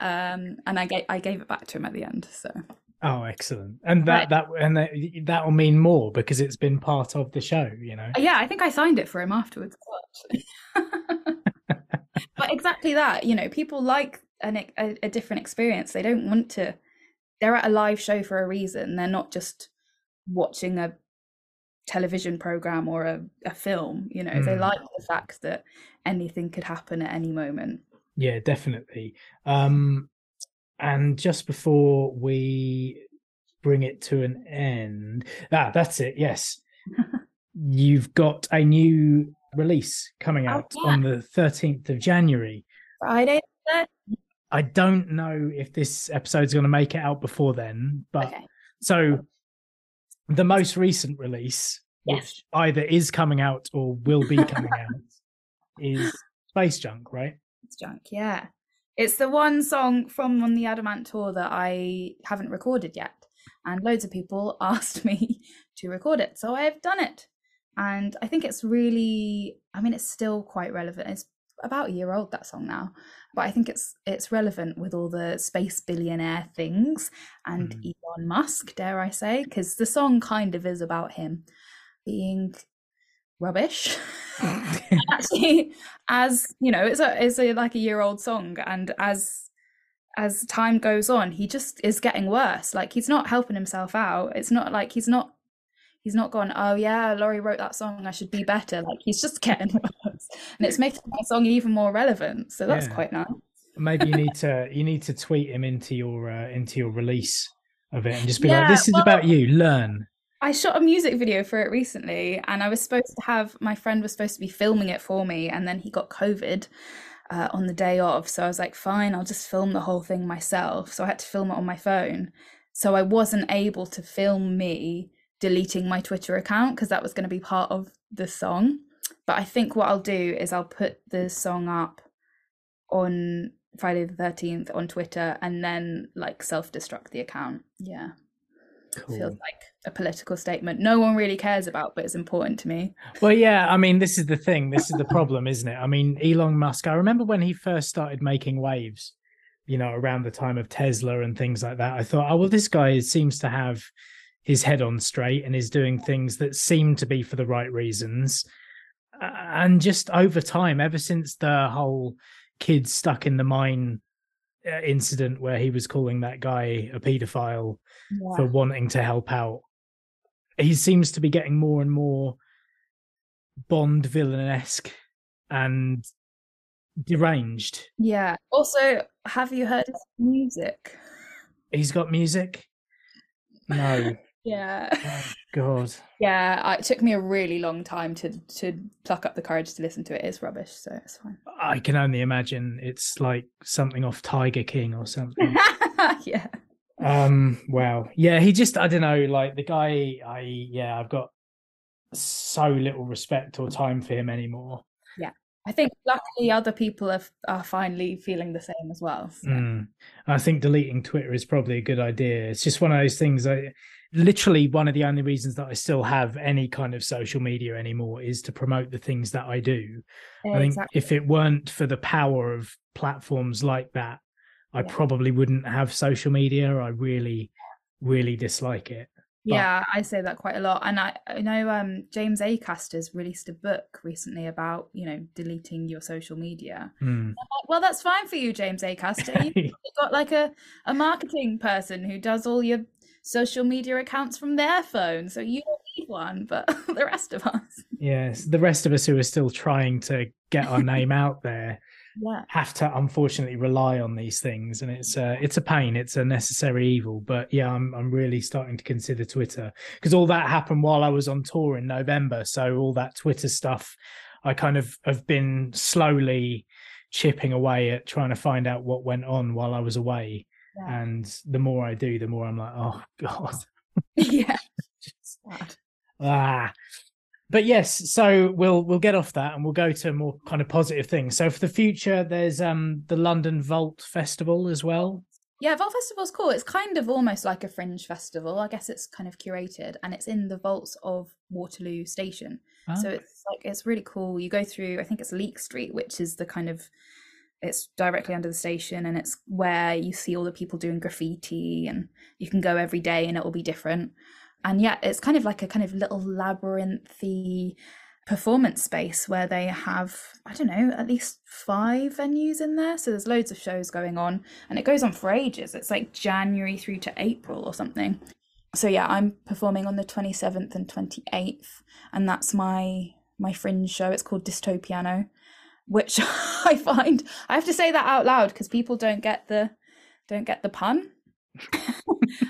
Um, and I gave I gave it back to him at the end. So. Oh, excellent! And that that and that that will mean more because it's been part of the show. You know. Yeah, I think I signed it for him afterwards. but exactly that you know people like an, a, a different experience. They don't want to they're at a live show for a reason. They're not just watching a television program or a, a film you know. Mm. they hmm. like the fact that anything could happen at any moment. Yeah definitely. Um and just before we bring it to an end ah that's it yes. You've got a new release coming oh, out oh, yeah. on the 13th of January. Friday. I don't know if this episode's going to make it out before then, but okay. so the most recent release, yes. which either is coming out or will be coming out, is Space Junk, right? Space Junk, yeah. It's the one song from on the Adam Ant tour that I haven't recorded yet. And loads of people asked me to record it. So I've done it and I think it's really I mean it's still quite relevant. It's about a year old that song now, but I think it's it's relevant with all the space billionaire things and mm. Elon Musk, dare I say, because the song kind of is about him being rubbish. Actually, as you know, it's a it's a like a year old song, and as as time goes on, he just is getting worse. Like he's not helping himself out. It's not like he's not he's not gone, oh yeah, Laurie wrote that song, I should be better. Like he's just getting worse. And it's making my song even more relevant. So that's Yeah. quite nice. Maybe you need to you need to tweet him into your uh, into your release of it and just be Yeah, like, "This is well- about you. Learn." I shot a music video for it recently, and I was supposed to have my friend was supposed to be filming it for me, and then he got COVID uh, on the day of. So I was like, fine, I'll just film the whole thing myself. So I had to film it on my phone. So I wasn't able to film me deleting my Twitter account because that was going to be part of the song. But I think what I'll do is I'll put the song up on Friday the 13th on Twitter and then like self destruct the account. Yeah feels like a political statement no one really cares about but it's important to me Well, yeah, I mean, this is the thing. This is the problem, isn't it? I mean, Elon Musk, I remember when he first started making waves, you know, around the time of Tesla and things like that. I thought, oh, well, this guy seems to have his head on straight and is doing things that seem to be for the right reasons. And just over time, ever since the whole kid stuck in the mine uh, incident where he was calling that guy a paedophile for wanting to help out. He seems to be getting more and more Bond villain-esque and deranged. yeah also have you heard his music He's got music. No, yeah oh, God. yeah it took me a really long time to to pluck up the courage to listen to it it's rubbish so it's fine I can only imagine it's like something off Tiger King or something. yeah um wow yeah he just i don't know like the guy i yeah i've got so little respect or time for him anymore Yeah. i think luckily other people are, are finally feeling the same as well so. Mm. I think deleting Twitter is probably a good idea. It's just one of those things. I literally one of the only reasons that I still have any kind of social media anymore is to promote the things that I do. I think exactly. if it weren't for the power of platforms like that, I Yeah. probably wouldn't have social media. I really, really dislike it. but- Yeah, I say that quite a lot. And I, I know um, James Acaster's released a book recently about, you know, deleting your social media. Mm. Like, well, that's fine for you, James Acaster. You've got like a, a marketing person who does all your social media accounts from their phone. So you don't need one, but the rest of us. yes, the rest of us who are still trying to get our name out there Yeah. have to unfortunately rely on these things and it's uh, it's a pain it's a necessary evil but yeah i'm i'm really starting to consider twitter because all that happened while i was on tour in november so all that twitter stuff i kind of have been slowly chipping away at trying to find out what went on while i was away Yeah. and the more i do the more i'm like oh god yeah. Ah. But yes, so we'll we'll get off that and we'll go to more kind of positive things. So for the future, there's um the London Vault Festival as well. Yeah, Vault Festival's cool. It's kind of almost like a fringe festival. I guess it's kind of curated and it's in the vaults of Waterloo Station. So Ah, it's like it's really cool. You go through, I think it's Leake Street, which is the kind of it's directly under the station and it's where you see all the people doing graffiti and you can go every day and it will be different. And yeah, it's kind of like a kind of little labyrinthy performance space where they have, I don't know, at least five venues in there. So there's loads of shows going on and it goes on for ages. It's like January through to April or something. So yeah, I'm performing on the 27th and 28th and that's my my fringe show. It's called Dystopiano, which I find I have to say that out loud because people don't get the don't get the pun.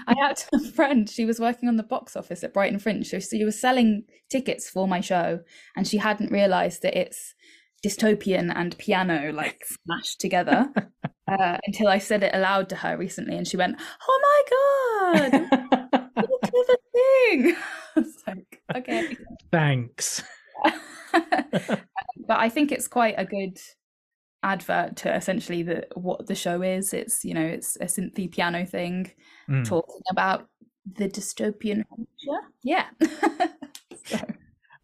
I had a friend, she was working on the box office at Brighton Fringe. So she was selling tickets for my show and she hadn't realized that it's dystopian and piano like smashed together uh, until I said it aloud to her recently and she went, Oh my God, what a clever thing. I was like, okay. Thanks. but I think it's quite a good advert to essentially the what the show is. It's you know it's a synthy piano thing Mm. talking about the dystopian future. Yeah, so,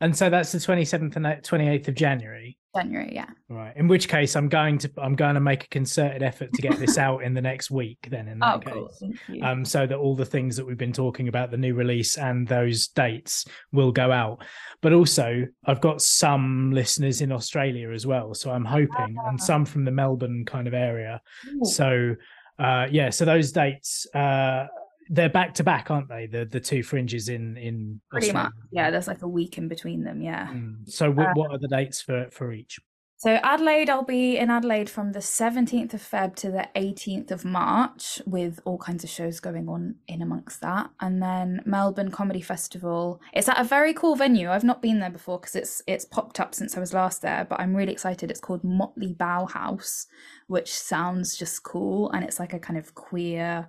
And so that's the 27th and 28th of January. January. Yeah, Right. In which case I'm going to I'm going to make a concerted effort to get this out in the next week then in that oh case. cool. Um, so that all the things that we've been talking about, the new release and those dates will go out. But also, I've got some listeners in Australia as well. So I'm hoping, and some from the Melbourne kind of area. Ooh, So uh, yeah, so those dates uh, they're back to back, aren't they? The the two fringes in in Pretty Australia. much. Yeah, there's like a week in between them. Yeah. Mm. So what, what are the dates for for each? So Adelaide, I'll be in Adelaide from the 17th of Feb to the 18th of March with all kinds of shows going on in amongst that. And then Melbourne Comedy Festival. It's at a very cool venue. I've not been there before because it's it's popped up since I was last there, but I'm really excited. It's called Motley Bauhaus, which sounds just cool and it's like a kind of queer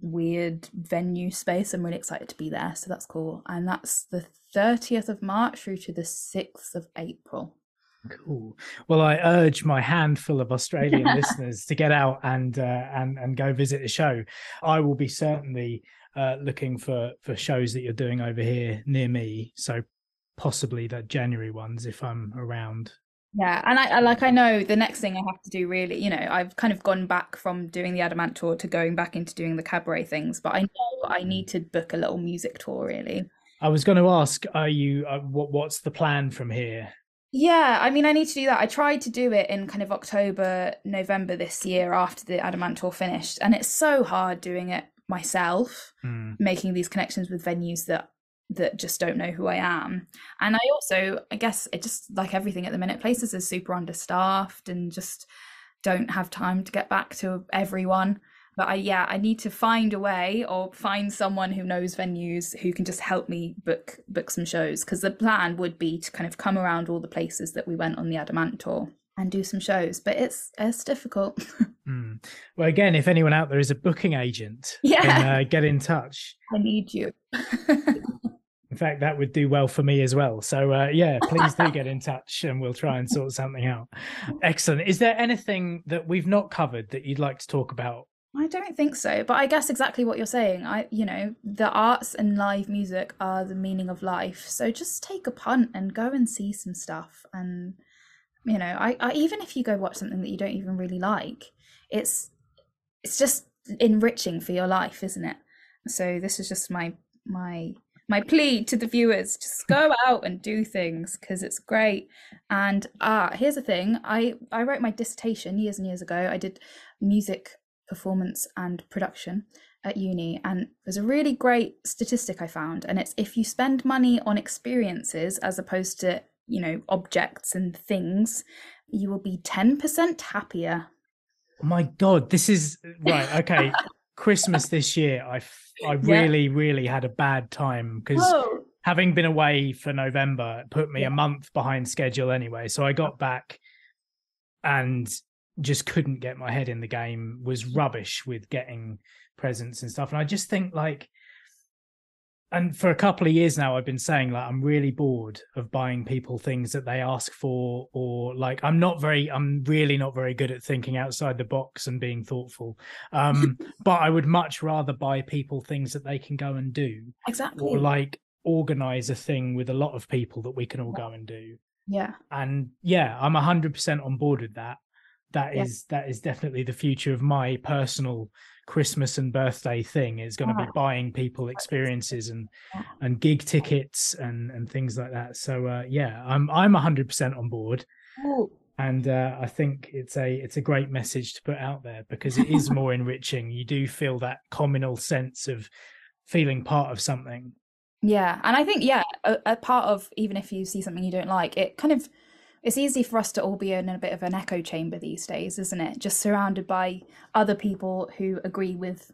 weird venue space. I'm really excited to be there. So that's cool. And that's the 30th of March through to the 6th of April. Cool. Well, I urge my handful of Australian listeners to get out and uh, and and go visit the show. I will be certainly uh, looking for for shows that you're doing over here near me. So possibly the January ones if I'm around. Yeah, and I, I like I know the next thing I have to do really, you know, I've kind of gone back from doing the Adam Ant tour to going back into doing the cabaret things, but I know I need to book a little music tour really. I was going to ask, are you uh, what what's the plan from here? Yeah, I mean, I need to do that. I tried to do it in kind of October, November this year after the Adam Ant tour finished, and it's so hard doing it myself, Hmm. making these connections with venues that that just don't know who I am. And I also, I guess, it just like everything at the minute, places are super understaffed and just don't have time to get back to everyone. But I, yeah, I need to find a way or find someone who knows venues who can just help me book book some shows. Because the plan would be to kind of come around all the places that we went on the Adam Ant tour and do some shows. But it's it's difficult. Hmm. Well, again, if anyone out there is a booking agent, Yeah. then, uh, get in touch. I need you. In fact, that would do well for me as well. So, uh, yeah, please do get in touch and we'll try and sort something out. Excellent. Is there anything that we've not covered that you'd like to talk about? I don't think so, but I guess exactly what you're saying. I, you know, the arts and live music are the meaning of life. So just take a punt and go and see some stuff. And you know, I, I even if you go watch something that you don't even really like, it's it's just enriching for your life, isn't it? So this is just my my my plea to the viewers: just go out and do things because it's great. And ah, here's the thing: I I wrote my dissertation years and years ago. I did music performance and production at uni and there's a really great statistic i found and it's if you spend money on experiences as opposed to you know objects and things you will be 10% happier Oh my God, this is right. Okay. Christmas this year, I, f- I Yeah. really, really had a bad time because oh. having been away for November it put me Yeah. a month behind schedule anyway. So I got oh. back and just couldn't get my head in the game, was mm. rubbish with getting presents and stuff. And I just think like and for a couple of years now I've been saying like I'm really bored of buying people things that they ask for or like I'm not very I'm really not very good at thinking outside the box and being thoughtful. Um but I would much rather buy people things that they can go and do exactly. or like organize a thing with a lot of people that we can all go and do. Yeah. And yeah i'm 100% on board with that. That is Yeah. that is definitely the future of my personal christmas and birthday thing is going to be buying people experiences and and gig tickets and and things like that so uh yeah i'm i'm 100% on board Ooh. and uh, I think it's a it's a great message to put out there because it is more enriching. You do feel that communal sense of feeling part of something. Yeah, and I think yeah, a, a part of even if you see something you don't like, it kind of it's easy for us to all be in a bit of an echo chamber these days, isn't it? Just surrounded by other people who agree with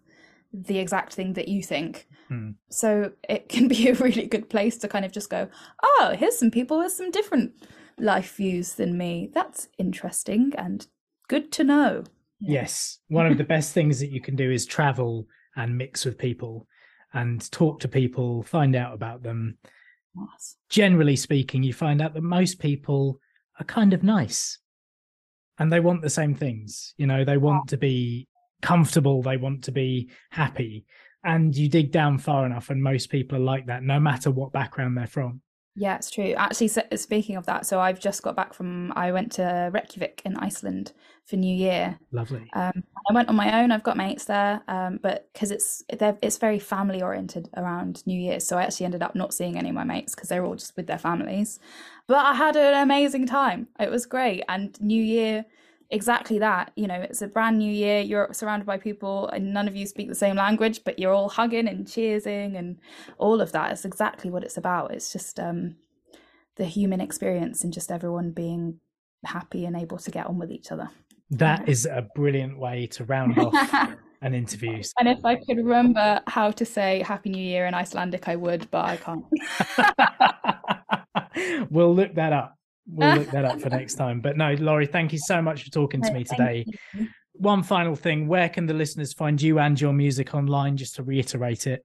the exact thing that you think. Hmm. So it can be a really good place to kind of just go, oh, here's some people with some different life views than me. That's interesting and good to know. Yeah. Yes, one of the best things that you can do is travel and mix with people and talk to people, find out about them. Yes. Generally speaking, you find out that most people are kind of nice and they want the same things. You know, they want to be comfortable, they want to be happy. And you dig down far enough, and most people are like that, no matter what background they're from. Yeah, it's true. Actually, speaking of that, so I've just got back from, I went to Reykjavik in Iceland for New Year. Lovely. Um, I went on my own. I've got mates there, um, but because it's they're, it's very family oriented around New Year, so I actually ended up not seeing any of my mates because they were all just with their families. But I had an amazing time. It was great, and New Year exactly that. You know, it's a brand new year. You're surrounded by people, and none of you speak the same language, but you're all hugging and cheersing and all of that. It's exactly what it's about. It's just um, the human experience and just everyone being happy and able to get on with each other. That is a brilliant way to round off an interview. And if I could remember how to say Happy New Year in Icelandic, I would, but I can't. we'll look that up. We'll look that up for next time. But no, Laurie, thank you so much for talking to me today. One final thing where can the listeners find you and your music online, just to reiterate it?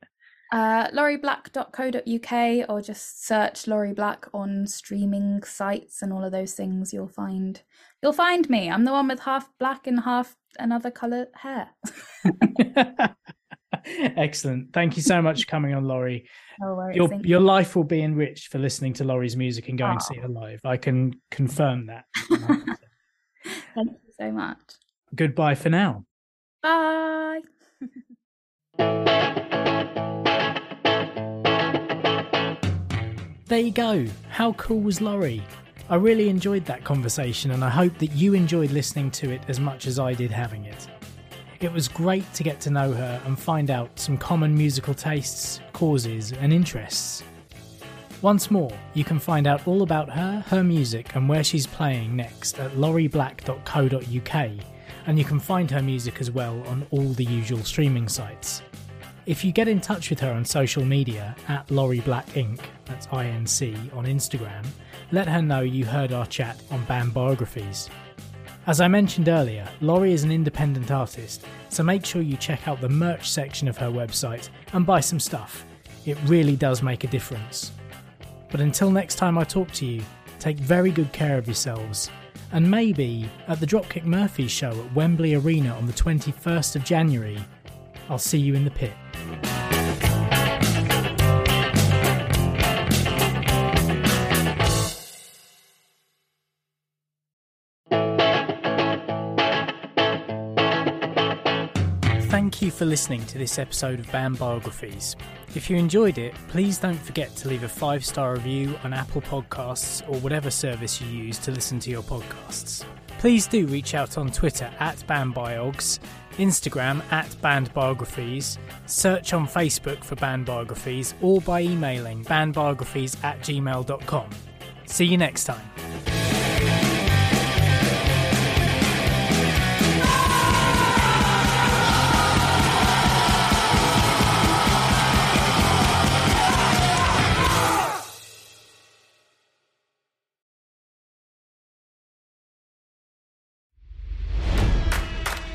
Uh, laurieblack.co.uk or just search Laurie Black on streaming sites and all of those things. You'll find you'll find me. I'm the one with half black and half another color hair. Excellent. Thank you so much for coming on, Laurie. No worries, your your life will be enriched for listening to Laurie's music and going to ah. see her live. I can confirm that. Thank you so much. Goodbye for now. Bye. There you go. How cool was Laurie? I really enjoyed that conversation and I hope that you enjoyed listening to it as much as I did having it. It was great to get to know her and find out some common musical tastes, causes, and interests. Once more, you can find out all about her, her music, and where she's playing next at laurieblack.co.uk, and you can find her music as well on all the usual streaming sites. If you get in touch with her on social media at Laurie Black Inc., that's INC, on Instagram, let her know you heard our chat on band biographies. As I mentioned earlier, Laurie is an independent artist, so make sure you check out the merch section of her website and buy some stuff. It really does make a difference. But until next time I talk to you, take very good care of yourselves. And maybe at the Dropkick Murphys show at Wembley Arena on the 21st of January, I'll see you in the pit. Thank you for listening to this episode of Band Biographies. If you enjoyed it, please don't forget to leave a five star review on Apple Podcasts or whatever service you use to listen to your podcasts. Please do reach out on Twitter at BandBiogs, Instagram at BandBiographies, search on Facebook for Band Biographies, or by emailing bandbiographies at gmail.com. See you next time.